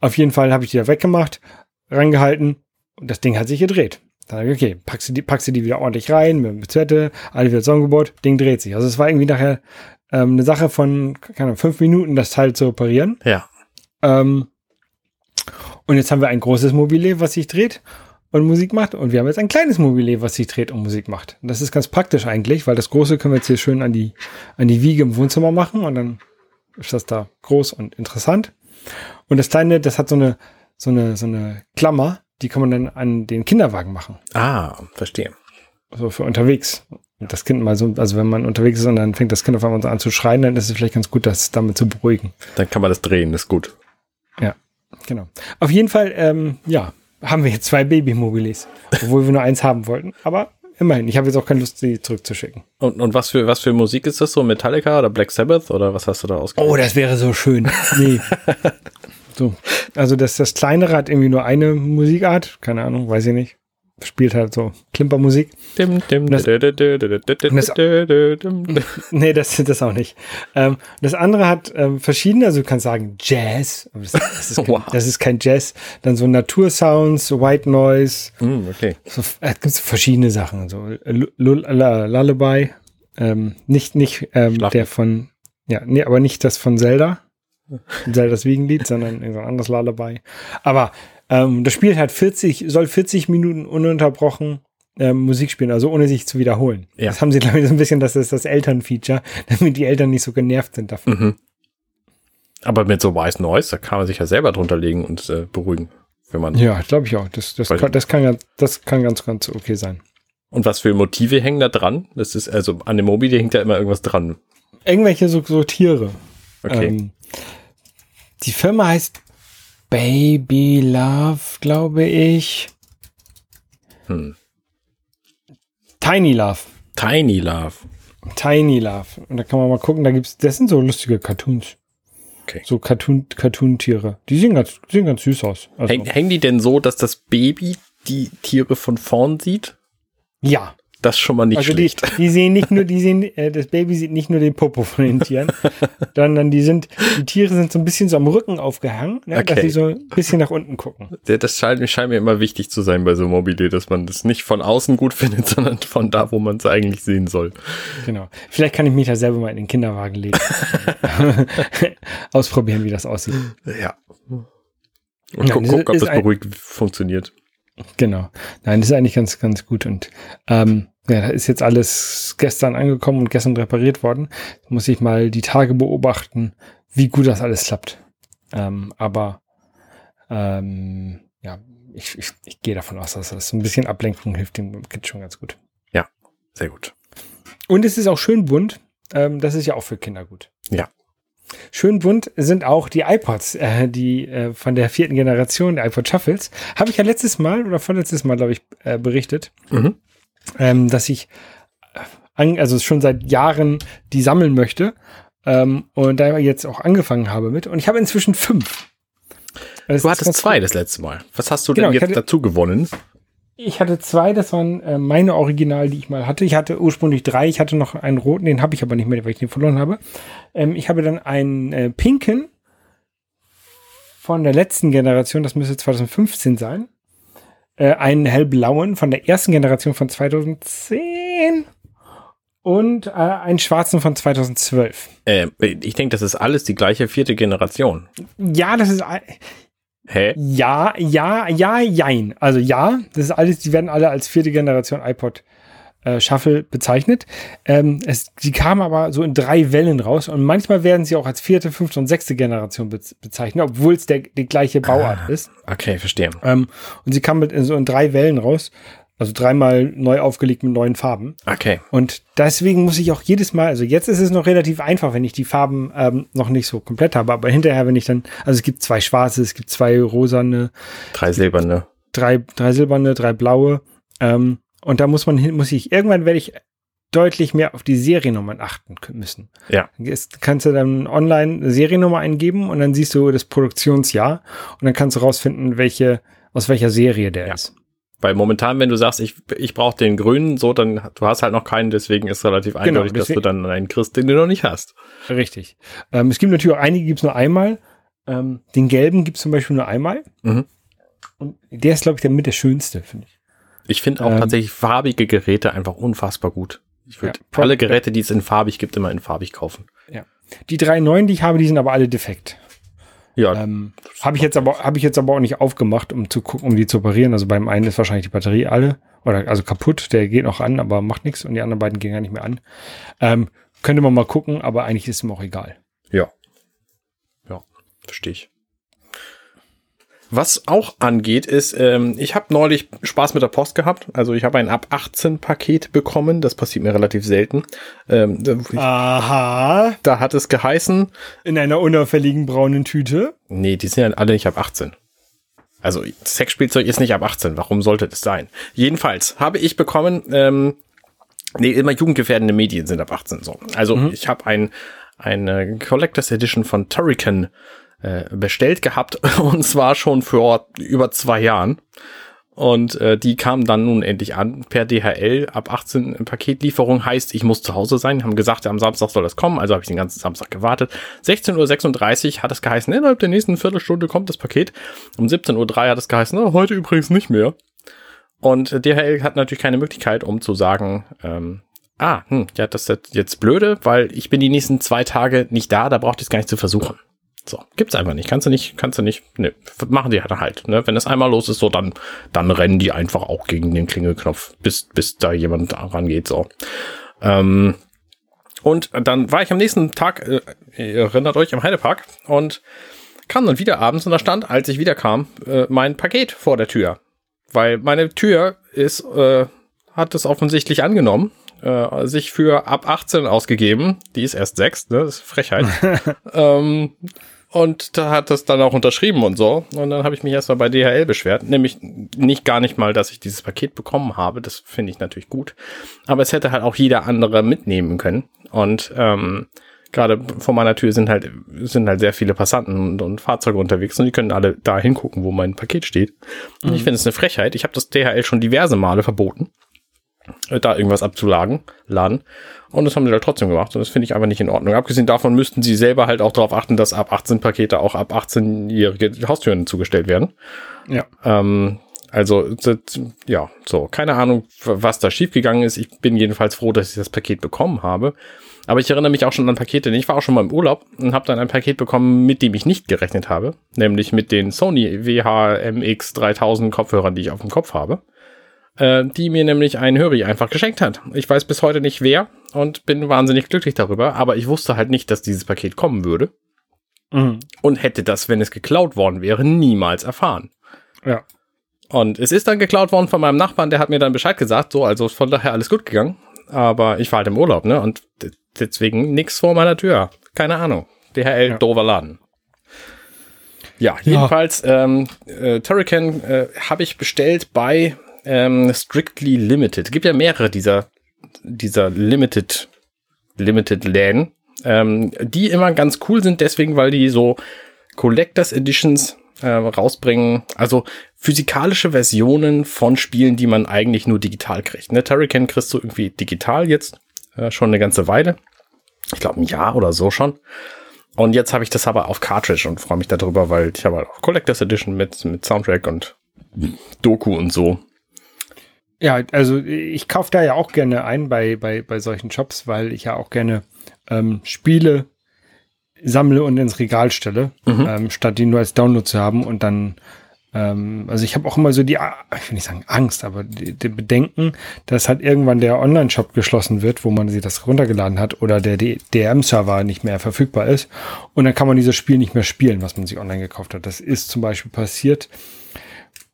Auf jeden Fall habe ich die da weggemacht, reingehalten und das Ding hat sich gedreht. Dann habe ich, okay, packst du die, packst du die wieder ordentlich rein, mit dem Zwette, alle wieder zusammengebaut, Ding dreht sich. Also es war irgendwie nachher ähm, eine Sache von, keine Ahnung, fünf Minuten, das Teil zu reparieren. Ja. Ähm, und jetzt haben wir ein großes Mobile, was sich dreht und Musik macht. Und wir haben jetzt ein kleines Mobile, was sich dreht und Musik macht. Und das ist ganz praktisch eigentlich, weil das große können wir jetzt hier schön an die, an die Wiege im Wohnzimmer machen und dann ist das da groß und interessant. Und das kleine, das hat so eine, so eine, so eine Klammer, die kann man dann an den Kinderwagen machen. Ah, verstehe. So für unterwegs. Und das Kind mal so, also wenn man unterwegs ist und dann fängt das Kind auf einmal an zu schreien, dann ist es vielleicht ganz gut, das damit zu beruhigen. Dann kann man das drehen, ist gut. Ja, genau. Auf jeden Fall, ähm, ja, haben wir jetzt zwei Babymobilis, obwohl wir nur eins haben wollten. Aber immerhin, ich habe jetzt auch keine Lust, sie zurückzuschicken. Und, und was, für, was für Musik ist das so? Metallica oder Black Sabbath oder was hast du da ausgewählt? Oh, das wäre so schön. Nee. so. Also das, das kleinere hat irgendwie nur eine Musikart. Keine Ahnung, weiß ich nicht spielt halt so Klimpermusik. Dim, dim, das, das, nee, das, das auch nicht. Ähm, das andere hat ähm, verschiedene, also du kannst sagen Jazz, aber das, das, ist, kein, wow. das ist kein Jazz. Dann so Natursounds, White Noise. Mm, okay. So, äh, gibt so verschiedene Sachen. So Lullaby. Ähm, nicht nicht ähm, der von, ja, nee, aber nicht das von Zelda. Zeldas Wiegenlied, sondern irgendein anderes Lullaby. Aber ähm, das Spiel hat 40, soll 40 Minuten ununterbrochen ähm, Musik spielen, also ohne sich zu wiederholen. Ja. Das haben sie, glaube ich, so ein bisschen, das ist das Elternfeature, damit die Eltern nicht so genervt sind davon. Mhm. Aber mit so White Noise, da kann man sich ja selber drunter legen und äh, beruhigen, wenn man. Ja, glaube ich auch. Das, das, kann, das, kann, das kann ganz, ganz okay sein. Und was für Motive hängen da dran? Das ist, also an dem Mobil hängt ja immer irgendwas dran. Irgendwelche so, so Tiere. Okay. Ähm, die Firma heißt Baby Love, glaube ich. Hm. Tiny Love. Tiny Love. Tiny Love. Und da kann man mal gucken, da gibt's, das sind so lustige Cartoons. Okay. So Cartoon, Cartoon-Tiere. Die sehen ganz, sehen ganz süß aus. Also. Hängen die denn so, dass das Baby die Tiere von vorn sieht? Ja. Das ist schon mal nicht also schlecht. Die, die sehen nicht nur, die sehen, äh, das Baby sieht nicht nur den Popo von den Tieren, sondern die sind, die Tiere sind so ein bisschen so am Rücken aufgehangen, ne, okay. dass sie so ein bisschen nach unten gucken. Das scheint, scheint mir immer wichtig zu sein bei so Mobile, dass man das nicht von außen gut findet, sondern von da, wo man es eigentlich sehen soll. Genau. Vielleicht kann ich mich da selber mal in den Kinderwagen legen. Ausprobieren, wie das aussieht. Ja. Und ja, gucken, ob es beruhigt funktioniert. Genau. Nein, das ist eigentlich ganz, ganz gut. Und ähm, ja, da ist jetzt alles gestern angekommen und gestern repariert worden. Da muss ich mal die Tage beobachten, wie gut das alles klappt. Ähm, aber ähm, ja, ich, ich, ich gehe davon aus, dass das ein bisschen Ablenkung hilft dem Kind schon ganz gut. Ja, sehr gut. Und es ist auch schön bunt. Ähm, das ist ja auch für Kinder gut. Ja. Schön bunt sind auch die iPods, äh, die äh, von der vierten Generation, der iPod Shuffles. Habe ich ja letztes Mal oder vorletztes Mal, glaube ich, äh, berichtet, mhm. ähm, dass ich äh, an, also schon seit Jahren die sammeln möchte ähm, und da jetzt auch angefangen habe mit. Und ich habe inzwischen fünf. Das du hattest zwei das letzte Mal. Was hast du genau, denn jetzt hatte, dazu gewonnen? Ich hatte zwei, das waren äh, meine Original, die ich mal hatte. Ich hatte ursprünglich drei, ich hatte noch einen roten, den habe ich aber nicht mehr, weil ich den verloren habe. Ähm, ich habe dann einen äh, pinken von der letzten Generation, das müsste 2015 sein. Äh, einen hellblauen von der ersten Generation von 2010 und äh, einen schwarzen von 2012. Äh, ich denke, das ist alles die gleiche vierte Generation. Ja, das ist Hä? Ja, ja, ja, jein. Also ja, das ist alles, die werden alle als vierte Generation iPod äh, Shuffle bezeichnet. Ähm, es, die kamen aber so in drei Wellen raus und manchmal werden sie auch als vierte, fünfte und sechste Generation be bezeichnet, obwohl es der, die gleiche Bauart ah, ist. Okay, verstehe. Ähm, und sie kamen mit in so in drei Wellen raus. Also dreimal neu aufgelegt mit neuen Farben. Okay. Und deswegen muss ich auch jedes Mal, also jetzt ist es noch relativ einfach, wenn ich die Farben ähm, noch nicht so komplett habe, aber hinterher, wenn ich dann, also es gibt zwei schwarze, es gibt zwei rosane. Drei silberne. Drei, drei silberne, drei blaue. Ähm, und da muss man hin, muss ich, irgendwann werde ich deutlich mehr auf die Seriennummern achten müssen. Ja. Jetzt kannst du dann online eine Seriennummer eingeben und dann siehst du das Produktionsjahr und dann kannst du rausfinden, welche, aus welcher Serie der ja. ist. Weil momentan, wenn du sagst, ich, ich brauche den grünen, so, dann du hast halt noch keinen, deswegen ist relativ genau, eindeutig, deswegen, dass du dann einen kriegst, den du noch nicht hast. Richtig. Ähm, es gibt natürlich auch einige, gibt es nur einmal. Ähm, den gelben gibt es zum Beispiel nur einmal. Mhm. Und der ist, glaube ich, der mit der schönste, finde ich. Ich finde auch ähm, tatsächlich farbige Geräte einfach unfassbar gut. Ich würde ja, alle Geräte, die es in farbig gibt, immer in farbig kaufen. Ja. Die drei neuen, die ich habe, die sind aber alle defekt. Ja. Ähm, habe ich jetzt aber habe ich jetzt aber auch nicht aufgemacht, um zu gucken, um die zu operieren. Also beim einen ist wahrscheinlich die Batterie alle oder also kaputt, der geht noch an, aber macht nichts und die anderen beiden gehen gar nicht mehr an. Ähm, könnte man mal gucken, aber eigentlich ist es mir auch egal. Ja. Ja, verstehe ich. Was auch angeht, ist, ähm, ich habe neulich Spaß mit der Post gehabt. Also ich habe ein ab 18 Paket bekommen. Das passiert mir relativ selten. Ähm, ich, Aha. da hat es geheißen. In einer unauffälligen braunen Tüte. Nee, die sind ja alle nicht ab 18. Also Sexspielzeug ist nicht ab 18. Warum sollte das sein? Jedenfalls habe ich bekommen, ähm, nee, immer jugendgefährdende Medien sind ab 18 so. Also mhm. ich habe ein eine Collectors Edition von Turrican bestellt gehabt und zwar schon vor über zwei Jahren. Und äh, die kam dann nun endlich an per DHL ab 18 Paketlieferung. Heißt, ich muss zu Hause sein. Haben gesagt, am Samstag soll das kommen. Also habe ich den ganzen Samstag gewartet. 16.36 Uhr hat es geheißen, innerhalb der nächsten Viertelstunde kommt das Paket. Um 17.03 Uhr hat es geheißen, heute übrigens nicht mehr. Und DHL hat natürlich keine Möglichkeit, um zu sagen, ähm, ah, hm, ja, das ist jetzt blöde, weil ich bin die nächsten zwei Tage nicht da, da braucht ihr es gar nicht zu versuchen. So, gibt's einfach nicht. Kannst du nicht, kannst du nicht, ne, machen die halt halt, ne? Wenn es einmal los ist, so, dann, dann rennen die einfach auch gegen den Klingelknopf, bis, bis da jemand rangeht, so. Ähm, und dann war ich am nächsten Tag, äh, ihr erinnert euch, im Heidepark und kam dann wieder abends und da stand, als ich wiederkam, äh, mein Paket vor der Tür. Weil meine Tür ist, äh, hat es offensichtlich angenommen, äh, sich für ab 18 ausgegeben. Die ist erst 6, ne? Das ist Frechheit. ähm, und da hat das dann auch unterschrieben und so. Und dann habe ich mich erstmal bei DHL beschwert. Nämlich nicht gar nicht mal, dass ich dieses Paket bekommen habe. Das finde ich natürlich gut. Aber es hätte halt auch jeder andere mitnehmen können. Und ähm, gerade vor meiner Tür sind halt, sind halt sehr viele Passanten und, und, Fahrzeuge unterwegs und die können alle da hingucken, wo mein Paket steht. Und mhm. ich finde es eine Frechheit. Ich habe das DHL schon diverse Male verboten, da irgendwas abzuladen. Laden. Und das haben sie halt trotzdem gemacht. Und das finde ich einfach nicht in Ordnung. Abgesehen davon müssten sie selber halt auch darauf achten, dass ab 18 Pakete auch ab 18-jährige Haustüren zugestellt werden. Ja. Ähm, also, das, ja, so. Keine Ahnung, was da schiefgegangen ist. Ich bin jedenfalls froh, dass ich das Paket bekommen habe. Aber ich erinnere mich auch schon an Pakete. Ich war auch schon mal im Urlaub und habe dann ein Paket bekommen, mit dem ich nicht gerechnet habe. Nämlich mit den Sony WHMX 3000 Kopfhörern, die ich auf dem Kopf habe äh, die mir nämlich ein Höri einfach geschenkt hat. Ich weiß bis heute nicht wer und bin wahnsinnig glücklich darüber, aber ich wusste halt nicht, dass dieses Paket kommen würde. Mhm. Und hätte das, wenn es geklaut worden wäre, niemals erfahren. Ja. Und es ist dann geklaut worden von meinem Nachbarn, der hat mir dann Bescheid gesagt, so, also von daher alles gut gegangen. Aber ich war halt im Urlaub, ne? Und deswegen nix vor meiner Tür. Keine Ahnung. DHL, ja. doofer Laden. Ja, jedenfalls, ja. ähm, äh, Turrican äh, habe ich bestellt bei ähm, Strictly Limited. Gibt ja mehrere dieser, dieser Limited, Limited Läden, ähm, die immer ganz cool sind, deswegen, weil die so Collectors Editions äh, rausbringen. Also physikalische Versionen von Spielen, die man eigentlich nur digital kriegt. Ne? Turrican kriegst du irgendwie digital jetzt äh, schon eine ganze Weile. Ich glaube ein Jahr oder so schon. Und jetzt habe ich das aber auf Cartridge und freue mich darüber, weil ich habe auch Collectors Edition mit, mit Soundtrack und Doku und so. Ja, also ich kaufe da ja auch gerne ein bei, bei, bei solchen Shops, weil ich ja auch gerne ähm, Spiele sammle und ins Regal stelle, mhm. ähm, statt die nur als Download zu haben und dann ähm, also ich habe auch immer so die, ich will nicht sagen Angst, aber die, die Bedenken, dass halt irgendwann der Online-Shop geschlossen wird, wo man sich das runtergeladen hat oder der DRM-Server nicht mehr verfügbar ist und dann kann man dieses Spiel nicht mehr spielen, was man sich online gekauft hat. Das ist zum Beispiel passiert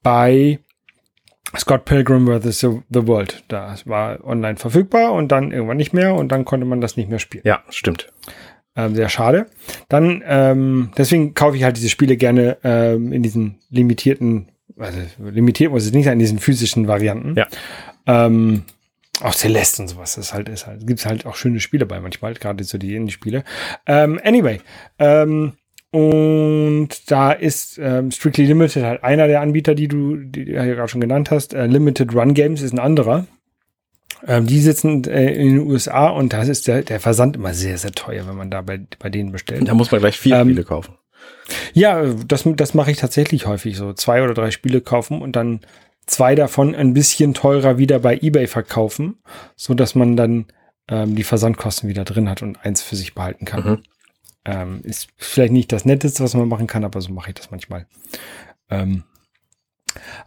bei Scott Pilgrim vs. The World. Das war online verfügbar und dann irgendwann nicht mehr und dann konnte man das nicht mehr spielen. Ja, stimmt. Ähm, sehr schade. Dann, ähm, deswegen kaufe ich halt diese Spiele gerne ähm, in diesen limitierten, also limitiert muss es nicht sein, in diesen physischen Varianten. Ja. Ähm, auch Celeste und sowas. Das halt ist halt, gibt's halt auch schöne Spiele bei manchmal, gerade so die Indie-Spiele. Ähm, anyway, ähm, und da ist ähm, Strictly Limited halt einer der Anbieter, die du, die du ja gerade schon genannt hast. Äh, Limited Run Games ist ein anderer. Ähm, die sitzen äh, in den USA und das ist der, der Versand immer sehr, sehr teuer, wenn man da bei, bei denen bestellt. Da muss man gleich vier ähm, Spiele kaufen. Ja, das, das mache ich tatsächlich häufig so. Zwei oder drei Spiele kaufen und dann zwei davon ein bisschen teurer wieder bei eBay verkaufen, so dass man dann ähm, die Versandkosten wieder drin hat und eins für sich behalten kann. Mhm. Ähm, ist vielleicht nicht das Netteste, was man machen kann, aber so mache ich das manchmal. Ähm,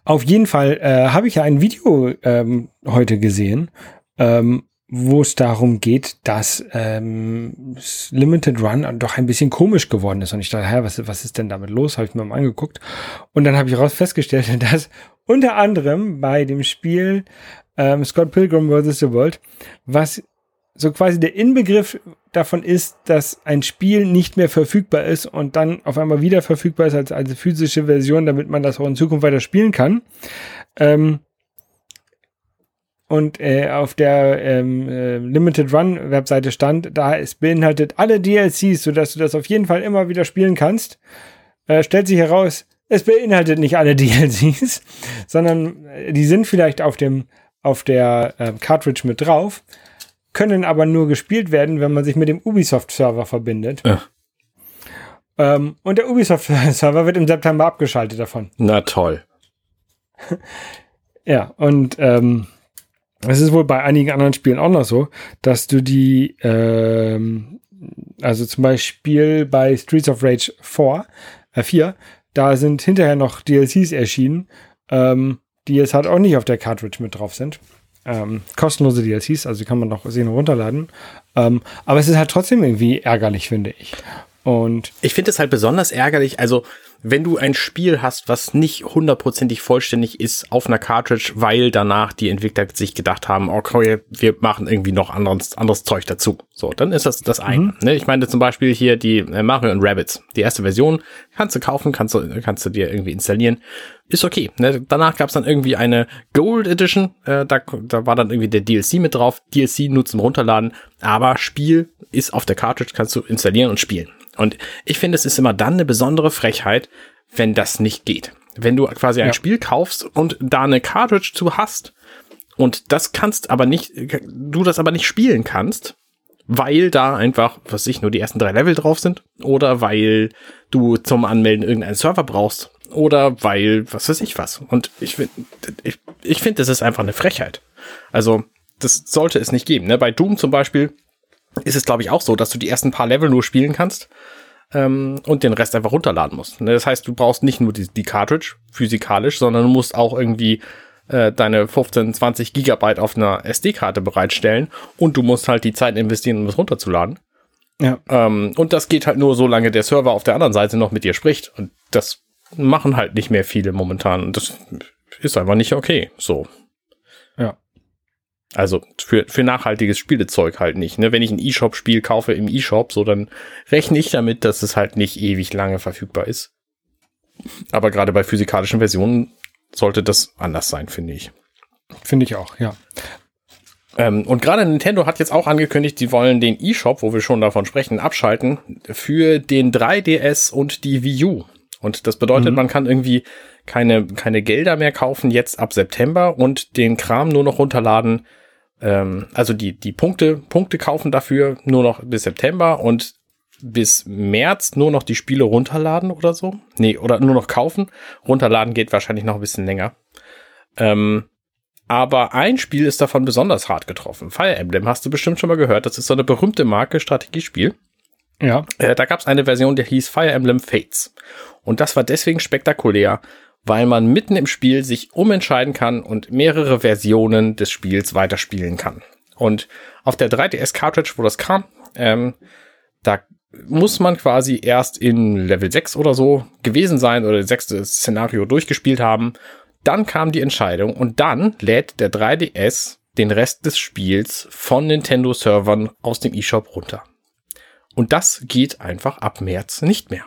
auf jeden Fall äh, habe ich ja ein Video ähm, heute gesehen, ähm, wo es darum geht, dass ähm, Limited Run doch ein bisschen komisch geworden ist. Und ich dachte, hä, was, was ist denn damit los? Habe ich mir mal angeguckt. Und dann habe ich raus festgestellt, dass unter anderem bei dem Spiel ähm, Scott Pilgrim vs. The World, was so quasi der Inbegriff davon ist, dass ein Spiel nicht mehr verfügbar ist und dann auf einmal wieder verfügbar ist als, als physische Version, damit man das auch in Zukunft weiter spielen kann. Ähm, und äh, auf der ähm, äh, Limited Run Webseite stand, da es beinhaltet alle DLCs, sodass du das auf jeden Fall immer wieder spielen kannst. Äh, stellt sich heraus, es beinhaltet nicht alle DLCs, sondern äh, die sind vielleicht auf dem auf der äh, Cartridge mit drauf, können aber nur gespielt werden, wenn man sich mit dem Ubisoft-Server verbindet. Ja. Ähm, und der Ubisoft-Server wird im September abgeschaltet davon. Na toll. ja, und ähm, es ist wohl bei einigen anderen Spielen auch noch so, dass du die, ähm, also zum Beispiel bei Streets of Rage 4, äh 4 da sind hinterher noch DLCs erschienen, ähm, die jetzt halt auch nicht auf der Cartridge mit drauf sind. Ähm, kostenlose DLCs, also die kann man noch sehen und runterladen. Ähm, aber es ist halt trotzdem irgendwie ärgerlich, finde ich. Und ich finde es halt besonders ärgerlich, also wenn du ein Spiel hast, was nicht hundertprozentig vollständig ist auf einer Cartridge, weil danach die Entwickler sich gedacht haben, okay, wir machen irgendwie noch anderes, anderes Zeug dazu. So, dann ist das das eine. Mhm. Ne? Ich meine zum Beispiel hier die äh, Mario und Rabbits. Die erste Version kannst du kaufen, kannst du, kannst du dir irgendwie installieren. Ist okay. Ne? Danach gab es dann irgendwie eine Gold Edition. Äh, da, da war dann irgendwie der DLC mit drauf. DLC nutzen, runterladen. Aber Spiel ist auf der Cartridge, kannst du installieren und spielen. Und ich finde, es ist immer dann eine besondere Frechheit, wenn das nicht geht. Wenn du quasi ein ja. Spiel kaufst und da eine Cartridge zu hast und das kannst aber nicht, du das aber nicht spielen kannst, weil da einfach, was ich, nur die ersten drei Level drauf sind oder weil du zum Anmelden irgendeinen Server brauchst oder weil, was weiß ich was. Und ich finde, ich, ich finde, das ist einfach eine Frechheit. Also, das sollte es nicht geben. Ne? Bei Doom zum Beispiel ist es, glaube ich, auch so, dass du die ersten paar Level nur spielen kannst ähm, und den Rest einfach runterladen musst. Ne, das heißt, du brauchst nicht nur die, die Cartridge physikalisch, sondern du musst auch irgendwie äh, deine 15, 20 Gigabyte auf einer SD-Karte bereitstellen und du musst halt die Zeit investieren, um das runterzuladen. Ja. Ähm, und das geht halt nur, solange der Server auf der anderen Seite noch mit dir spricht. Und das machen halt nicht mehr viele momentan. Und das ist einfach nicht okay. So. Also für, für nachhaltiges Spielezeug halt nicht. Ne? Wenn ich ein E-Shop-Spiel kaufe im E-Shop, so dann rechne ich damit, dass es halt nicht ewig lange verfügbar ist. Aber gerade bei physikalischen Versionen sollte das anders sein, finde ich. Finde ich auch, ja. Ähm, und gerade Nintendo hat jetzt auch angekündigt, sie wollen den eShop, wo wir schon davon sprechen, abschalten für den 3DS und die Wii U. Und das bedeutet, mhm. man kann irgendwie keine, keine Gelder mehr kaufen jetzt ab September und den Kram nur noch runterladen, ähm, also die, die Punkte, Punkte kaufen dafür nur noch bis September und bis März nur noch die Spiele runterladen oder so. Nee, oder nur noch kaufen. Runterladen geht wahrscheinlich noch ein bisschen länger. Ähm, aber ein Spiel ist davon besonders hart getroffen. Fire Emblem hast du bestimmt schon mal gehört. Das ist so eine berühmte Marke, Strategiespiel. Ja. Äh, da gab es eine Version, die hieß Fire Emblem Fates. Und das war deswegen spektakulär, weil man mitten im Spiel sich umentscheiden kann und mehrere Versionen des Spiels weiterspielen kann. Und auf der 3DS Cartridge, wo das kam, ähm, da muss man quasi erst in Level 6 oder so gewesen sein oder das sechste Szenario durchgespielt haben. Dann kam die Entscheidung und dann lädt der 3DS den Rest des Spiels von Nintendo-Servern aus dem eShop runter. Und das geht einfach ab März nicht mehr.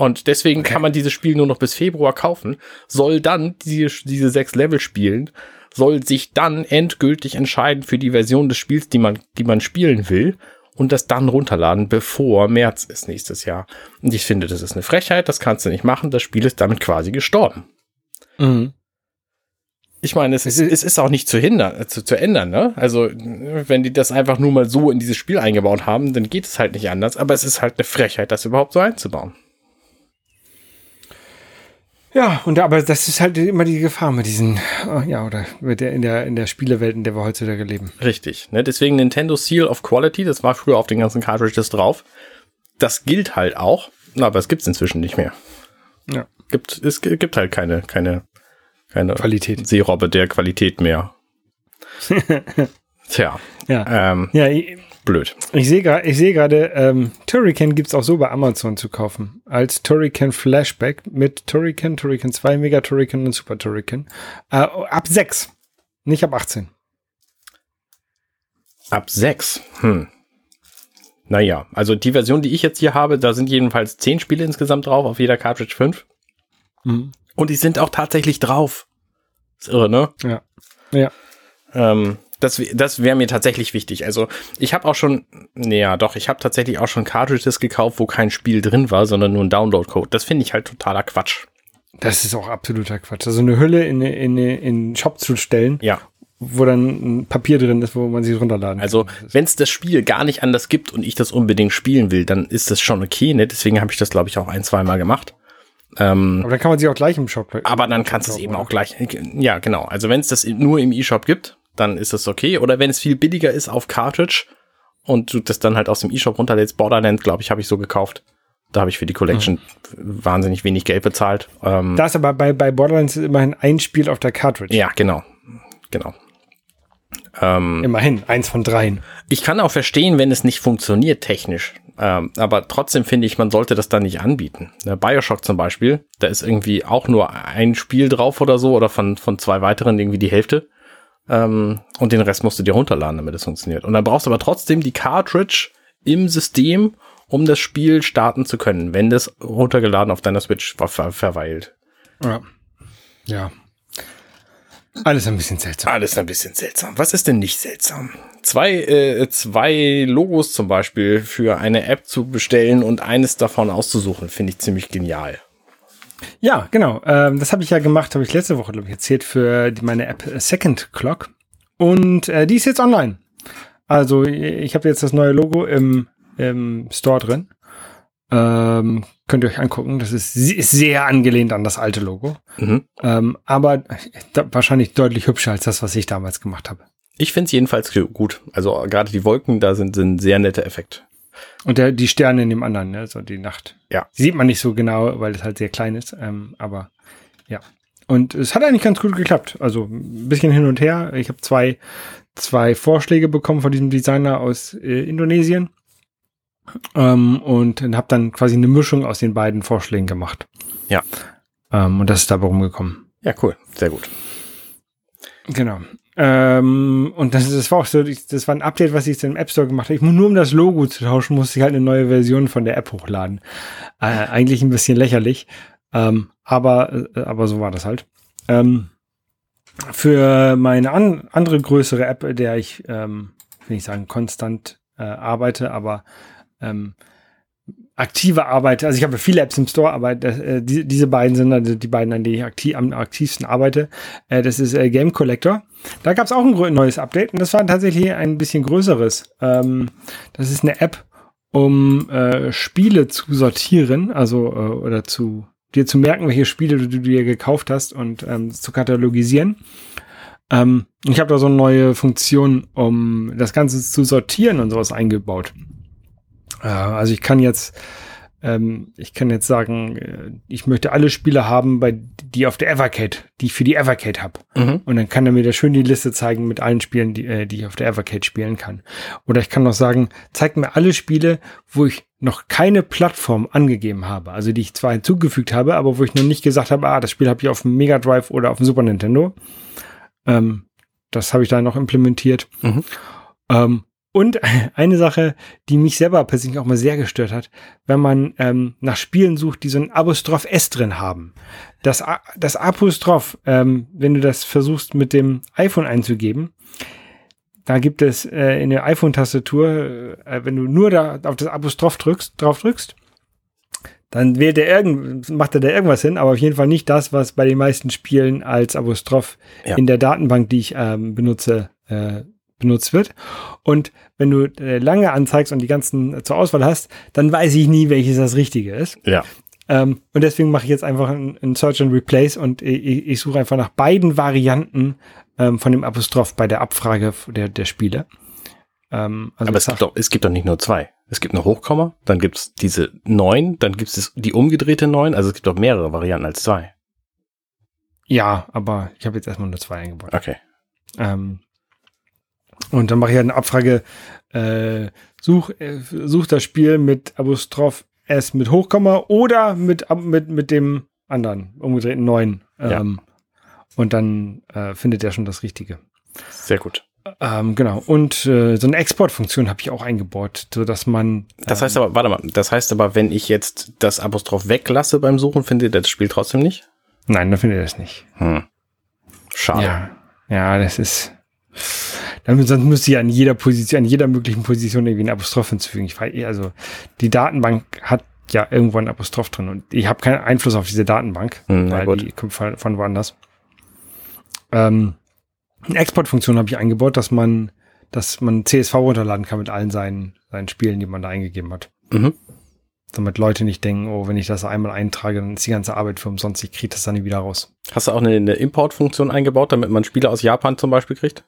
Und deswegen okay. kann man dieses Spiel nur noch bis Februar kaufen, soll dann diese, diese sechs Level spielen, soll sich dann endgültig entscheiden für die Version des Spiels, die man, die man spielen will und das dann runterladen, bevor März ist nächstes Jahr. Und ich finde, das ist eine Frechheit, das kannst du nicht machen, das Spiel ist damit quasi gestorben. Mhm. Ich meine, es ist, es ist auch nicht zu hindern, äh, zu, zu ändern, ne? Also, wenn die das einfach nur mal so in dieses Spiel eingebaut haben, dann geht es halt nicht anders, aber es ist halt eine Frechheit, das überhaupt so einzubauen. Ja, und aber das ist halt immer die Gefahr mit diesen, äh, ja, oder mit der, in der, in der Spielewelt, in der wir heutzutage leben. Richtig, ne? Deswegen Nintendo Seal of Quality, das war früher auf den ganzen Cartridges drauf. Das gilt halt auch, aber es gibt's inzwischen nicht mehr. Ja. Gibt, es gibt halt keine, keine, keine Qualität. Seerobbe der Qualität mehr. Tja. Ja. Ähm, ja ich, blöd. Ich sehe gerade, ich sehe gerade, ähm, Turrican gibt's auch so bei Amazon zu kaufen. Als Turrican Flashback mit Turrican, Turrican 2, Mega Turrican und Super Turrican. Äh, ab 6. Nicht ab 18. Ab 6. Hm. Naja, also die Version, die ich jetzt hier habe, da sind jedenfalls 10 Spiele insgesamt drauf, auf jeder Cartridge 5. Mhm. Und die sind auch tatsächlich drauf. Ist irre, ne? Ja. Ja. Ähm, das, das wäre mir tatsächlich wichtig. Also ich habe auch schon, naja, doch, ich habe tatsächlich auch schon Cartridges gekauft, wo kein Spiel drin war, sondern nur ein Download-Code. Das finde ich halt totaler Quatsch. Das ist auch absoluter Quatsch. Also eine Hülle in, in, in den Shop zu stellen, ja. wo dann ein Papier drin ist, wo man sich runterladen also, kann. Also wenn es das Spiel gar nicht anders gibt und ich das unbedingt spielen will, dann ist das schon okay. Ne? Deswegen habe ich das, glaube ich, auch ein, zwei Mal gemacht. Ähm, aber dann kann man sie auch gleich im Shop. Aber dann kannst du es eben auch gleich. Ja, genau. Also wenn es das nur im E-Shop gibt, dann ist das okay. Oder wenn es viel billiger ist auf Cartridge und du das dann halt aus dem E-Shop runterlädst, Borderlands, glaube ich, habe ich so gekauft. Da habe ich für die Collection mhm. wahnsinnig wenig Geld bezahlt. Ähm, da ist aber bei, bei Borderlands immerhin ein Spiel auf der Cartridge. Ja, genau. Genau. Ähm, immerhin, eins von dreien. Ich kann auch verstehen, wenn es nicht funktioniert technisch. Ähm, aber trotzdem finde ich, man sollte das dann nicht anbieten. Der Bioshock zum Beispiel, da ist irgendwie auch nur ein Spiel drauf oder so oder von, von zwei weiteren irgendwie die Hälfte. Ähm, und den Rest musst du dir runterladen, damit es funktioniert. Und dann brauchst du aber trotzdem die Cartridge im System, um das Spiel starten zu können, wenn das runtergeladen auf deiner Switch ver verweilt. Ja. Ja. Alles ein bisschen seltsam. Alles ein bisschen seltsam. Was ist denn nicht seltsam? Zwei, äh, zwei Logos zum Beispiel für eine App zu bestellen und eines davon auszusuchen, finde ich ziemlich genial. Ja, genau. Ähm, das habe ich ja gemacht, habe ich letzte Woche, glaube ich, erzählt für die, meine App Second Clock. Und äh, die ist jetzt online. Also ich habe jetzt das neue Logo im, im Store drin. Ähm, könnt ihr euch angucken. Das ist, ist sehr angelehnt an das alte Logo. Mhm. Ähm, aber da, wahrscheinlich deutlich hübscher als das, was ich damals gemacht habe. Ich finde es jedenfalls gut. Also gerade die Wolken, da sind, sind sehr nette Effekt. Und der, die Sterne in dem anderen, ne? so die Nacht. Ja. sieht man nicht so genau, weil es halt sehr klein ist. Ähm, aber ja. Und es hat eigentlich ganz gut geklappt. Also ein bisschen hin und her. Ich habe zwei, zwei Vorschläge bekommen von diesem Designer aus äh, Indonesien. Ähm, und habe dann quasi eine Mischung aus den beiden Vorschlägen gemacht. Ja. Ähm, und das ist dabei rumgekommen. Ja, cool. Sehr gut. Genau. Ähm, und das, das war auch so, das war ein Update, was ich im App Store gemacht habe. Ich muss nur um das Logo zu tauschen, musste ich halt eine neue Version von der App hochladen. Äh, eigentlich ein bisschen lächerlich. Ähm, aber, äh, aber so war das halt. Ähm, für meine an, andere größere App, der ich, ähm, will ich sagen, konstant äh, arbeite, aber ähm, aktive arbeite, also ich habe viele Apps im Store, aber das, äh, die, diese beiden sind also die beiden, an denen ich aktiv, am aktivsten arbeite. Äh, das ist äh, Game Collector. Da gab es auch ein neues Update und das war tatsächlich ein bisschen größeres. Ähm, das ist eine App, um äh, Spiele zu sortieren, also äh, oder zu dir zu merken, welche Spiele du, du dir gekauft hast und ähm, zu katalogisieren. Ähm, ich habe da so eine neue Funktion, um das Ganze zu sortieren und sowas eingebaut. Also ich kann jetzt, ähm, ich kann jetzt sagen, äh, ich möchte alle Spiele haben, bei die auf der Evercade, die ich für die Evercade habe. Mhm. Und dann kann er mir da schön die Liste zeigen mit allen Spielen, die, äh, die ich auf der Evercade spielen kann. Oder ich kann noch sagen, zeigt mir alle Spiele, wo ich noch keine Plattform angegeben habe. Also die ich zwar hinzugefügt habe, aber wo ich noch nicht gesagt habe, ah, das Spiel habe ich auf dem Mega Drive oder auf dem Super Nintendo. Ähm, das habe ich da noch implementiert. Mhm. Ähm, und eine Sache, die mich selber persönlich auch mal sehr gestört hat, wenn man ähm, nach Spielen sucht, die so ein Apostroph S drin haben. Das, das Apostroph, ähm, wenn du das versuchst mit dem iPhone einzugeben, da gibt es äh, in der iPhone-Tastatur, äh, wenn du nur da auf das Apostroph drückst, drauf drückst, dann wählt er irgend, macht er da irgendwas hin, aber auf jeden Fall nicht das, was bei den meisten Spielen als Apostroph ja. in der Datenbank, die ich ähm, benutze, äh, benutzt wird. Und wenn du äh, lange anzeigst und die ganzen äh, zur Auswahl hast, dann weiß ich nie, welches das Richtige ist. Ja. Ähm, und deswegen mache ich jetzt einfach ein, ein Search and Replace und ich, ich suche einfach nach beiden Varianten ähm, von dem Apostroph bei der Abfrage der, der Spiele. Ähm, also Aber es gibt, doch, es gibt doch nicht nur zwei. Es gibt eine Hochkomma, dann gibt es diese neun, dann gibt es die umgedrehte neun. Also es gibt doch mehrere Varianten als zwei. Ja, aber ich habe jetzt erstmal nur zwei eingebaut. Okay. Ähm, Und dann mache ich halt eine Abfrage, äh, such, äh, such das Spiel mit Apostroph S mit Hochkomma oder mit, mit, mit dem anderen, umgedrehten neuen. Ähm, ja. Und dann äh, findet er schon das Richtige. Sehr gut. Ähm, genau. Und äh, so eine Exportfunktion habe ich auch eingebaut, so dass man. Das heißt ähm, aber, warte mal, das heißt aber, wenn ich jetzt das Apostroph weglasse beim Suchen, findet er das Spiel trotzdem nicht? Nein, dann findet er das nicht. Hm. Schade. Ja, ja, das ist. Dann, sonst müsste ich an jeder Position, an jeder möglichen Position irgendwie ein Apostroph hinzufügen. Ich weiß, also die Datenbank hat ja irgendwo ein Apostroph drin und ich habe keinen Einfluss auf diese Datenbank, hm, weil gut. die kommt von, von woanders. Ähm, eine Exportfunktion habe ich eingebaut, dass man, dass man CSV runterladen kann mit allen seinen, seinen Spielen, die man da eingegeben hat. Mhm. Damit Leute nicht denken, oh, wenn ich das einmal eintrage, dann ist die ganze Arbeit für umsonst, ich kriege das dann nie wieder raus. Hast du auch eine, eine Importfunktion eingebaut, damit man Spiele aus Japan zum Beispiel kriegt?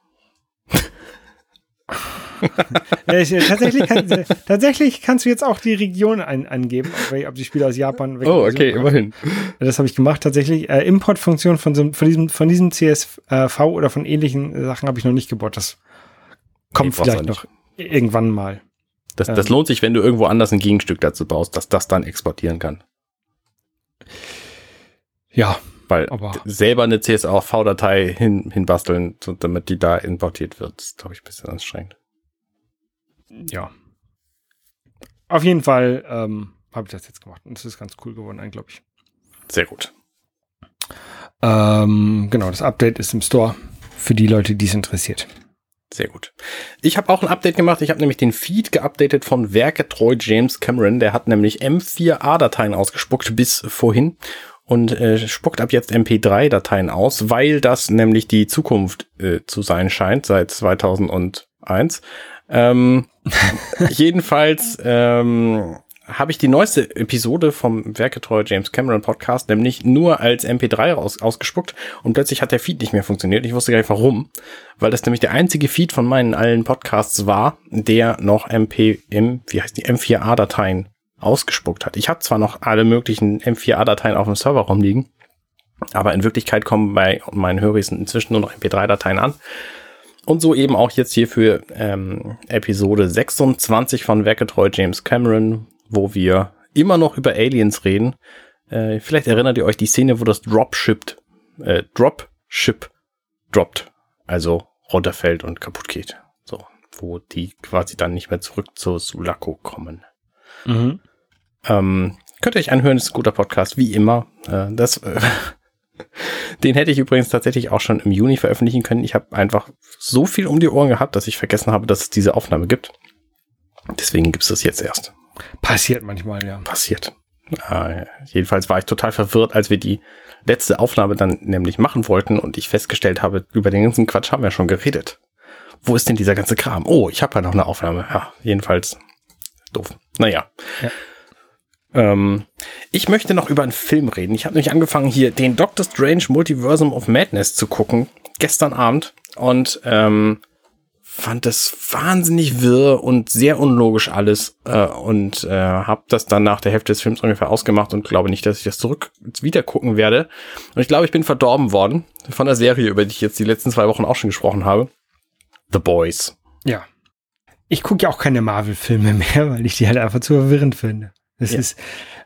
tatsächlich, kann, tatsächlich kannst du jetzt auch die Region ein, angeben, ob die Spieler aus Japan weg Oh, okay, immerhin. Das habe ich gemacht. Tatsächlich, äh, Importfunktion von, so, von, diesem, von diesem CSV oder von ähnlichen Sachen habe ich noch nicht gebaut. Das kommt nee, vielleicht noch irgendwann mal. Das, das ähm, lohnt sich, wenn du irgendwo anders ein Gegenstück dazu baust, dass das dann exportieren kann. Ja. Weil aber selber eine CSV-Datei hin, hinbasteln, damit die da importiert wird, ist, glaube ich, ein bisschen anstrengend ja. Auf jeden Fall ähm, habe ich das jetzt gemacht und es ist ganz cool geworden, glaube ich. Sehr gut. Ähm, genau, das Update ist im Store für die Leute, die es interessiert. Sehr gut. Ich habe auch ein Update gemacht. Ich habe nämlich den Feed geupdatet von werketreu James Cameron. Der hat nämlich M4A-Dateien ausgespuckt bis vorhin und äh, spuckt ab jetzt MP3-Dateien aus, weil das nämlich die Zukunft äh, zu sein scheint seit 2001. Ähm, jedenfalls ähm, habe ich die neueste Episode vom Werketreu James Cameron Podcast nämlich nur als MP3 raus, ausgespuckt und plötzlich hat der Feed nicht mehr funktioniert. Ich wusste gar nicht warum, weil das nämlich der einzige Feed von meinen allen Podcasts war, der noch MP, M, wie heißt die, M4A-Dateien ausgespuckt hat. Ich habe zwar noch alle möglichen M4A-Dateien auf dem Server rumliegen, aber in Wirklichkeit kommen bei meinen Höris inzwischen nur noch MP3-Dateien an. Und so eben auch jetzt hier für ähm, Episode 26 von Werketreu James Cameron, wo wir immer noch über Aliens reden. Äh, vielleicht erinnert ihr euch die Szene, wo das Dropship, äh, Dropship droppt, also runterfällt und kaputt geht. So, wo die quasi dann nicht mehr zurück zu Sulaco kommen. Mhm. Ähm, könnt ihr euch anhören, ist ein guter Podcast, wie immer. Äh, das Den hätte ich übrigens tatsächlich auch schon im Juni veröffentlichen können. Ich habe einfach so viel um die Ohren gehabt, dass ich vergessen habe, dass es diese Aufnahme gibt. Deswegen gibt es das jetzt erst. Passiert manchmal, ja. Passiert. Äh, jedenfalls war ich total verwirrt, als wir die letzte Aufnahme dann nämlich machen wollten und ich festgestellt habe, über den ganzen Quatsch haben wir schon geredet. Wo ist denn dieser ganze Kram? Oh, ich habe ja noch eine Aufnahme. Ja, jedenfalls doof. Naja. Ja. Ähm, ich möchte noch über einen Film reden. Ich habe nämlich angefangen, hier den Doctor Strange Multiversum of Madness zu gucken, gestern Abend. Und ähm, fand das wahnsinnig wirr und sehr unlogisch alles äh, und äh, habe das dann nach der Hälfte des Films ungefähr ausgemacht und glaube nicht, dass ich das zurück wieder gucken werde. Und ich glaube, ich bin verdorben worden von der Serie, über die ich jetzt die letzten zwei Wochen auch schon gesprochen habe. The Boys. Ja. Ich gucke ja auch keine Marvel-Filme mehr, weil ich die halt einfach zu verwirrend finde. Es ja. ist,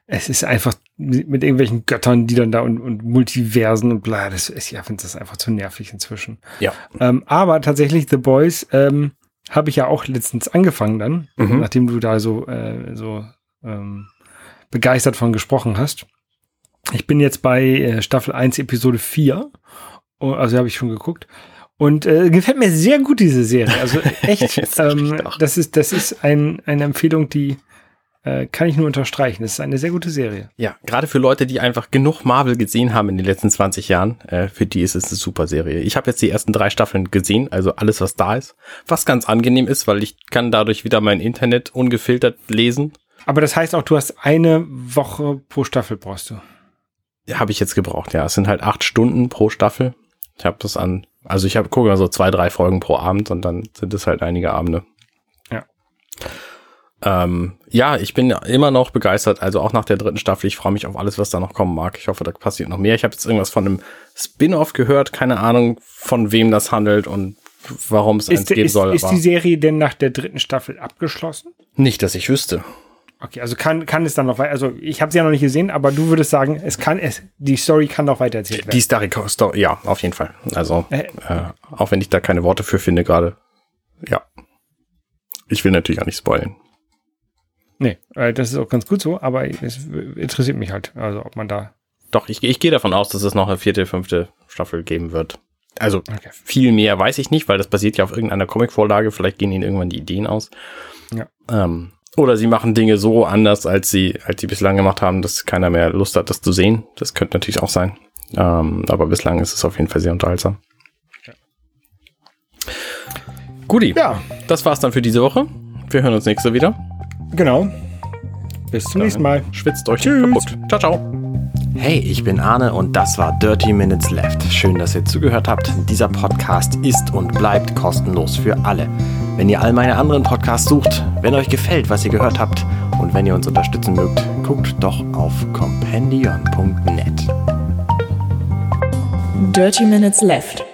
es ist einfach mit irgendwelchen Göttern, die dann da und, und Multiversen und bla, das ist, ja, finde das einfach zu nervig inzwischen. Ja. Ähm, aber tatsächlich The Boys ähm, habe ich ja auch letztens angefangen dann, mhm. nachdem du da so, äh, so ähm, begeistert von gesprochen hast. Ich bin jetzt bei äh, Staffel 1, Episode 4. Also habe ich schon geguckt. Und äh, gefällt mir sehr gut, diese Serie. Also echt, ähm, das ist, das ist ein, eine Empfehlung, die äh, kann ich nur unterstreichen. Das ist eine sehr gute Serie. Ja, gerade für Leute, die einfach genug Marvel gesehen haben in den letzten 20 Jahren, äh, für die ist es eine super Serie. Ich habe jetzt die ersten drei Staffeln gesehen, also alles, was da ist. Was ganz angenehm ist, weil ich kann dadurch wieder mein Internet ungefiltert lesen. Aber das heißt auch, du hast eine Woche pro Staffel brauchst du. Ja, habe ich jetzt gebraucht, ja. Es sind halt acht Stunden pro Staffel. Ich habe das an, also ich habe gucke mal so zwei, drei Folgen pro Abend und dann sind es halt einige Abende. Ja. Ähm, ja, ich bin immer noch begeistert, also auch nach der dritten Staffel. Ich freue mich auf alles, was da noch kommen mag. Ich hoffe, da passiert noch mehr. Ich habe jetzt irgendwas von einem Spin-off gehört, keine Ahnung, von wem das handelt und warum es eins geben ist, soll. ist die Serie denn nach der dritten Staffel abgeschlossen? nicht, dass ich wüsste. Okay, also kann, kann es dann noch weiter, also ich habe sie ja noch nicht gesehen, aber du würdest sagen, es kann, es, die Story kann noch weiter erzählt werden. Die Story, Story, ja, auf jeden Fall. Also, Äh. äh, auch wenn ich da keine Worte für finde gerade. Ja. Ich will natürlich auch nicht spoilen. Nee, äh, das ist auch ganz gut so, aber es interessiert mich halt, also ob man da, Doch, ich, ich gehe davon aus, dass es noch eine vierte, fünfte Staffel geben wird. Also Okay. viel mehr weiß ich nicht, weil das basiert ja auf irgendeiner Comic-Vorlage. Vielleicht gehen ihnen irgendwann die Ideen aus. Ja. Ähm, oder sie machen Dinge so anders, als sie, als sie bislang gemacht haben, dass keiner mehr Lust hat, das zu sehen. Das könnte natürlich auch sein. Ähm, aber bislang ist es auf jeden Fall sehr unterhaltsam. Guti, ja, das war's dann für diese Woche. Wir hören uns nächste wieder. Genau. Bis zum nächsten Mal. Schwitzt euch Tschüss. kaputt. Ciao, ciao. Hey, ich bin Arne und das war Dirty Minutes Left. Schön, dass ihr zugehört habt. Dieser Podcast ist und bleibt kostenlos für alle. Wenn ihr all meine anderen Podcasts sucht, wenn euch gefällt, was ihr gehört habt und wenn ihr uns unterstützen mögt, guckt doch auf compendion.net. Dirty Minutes Left.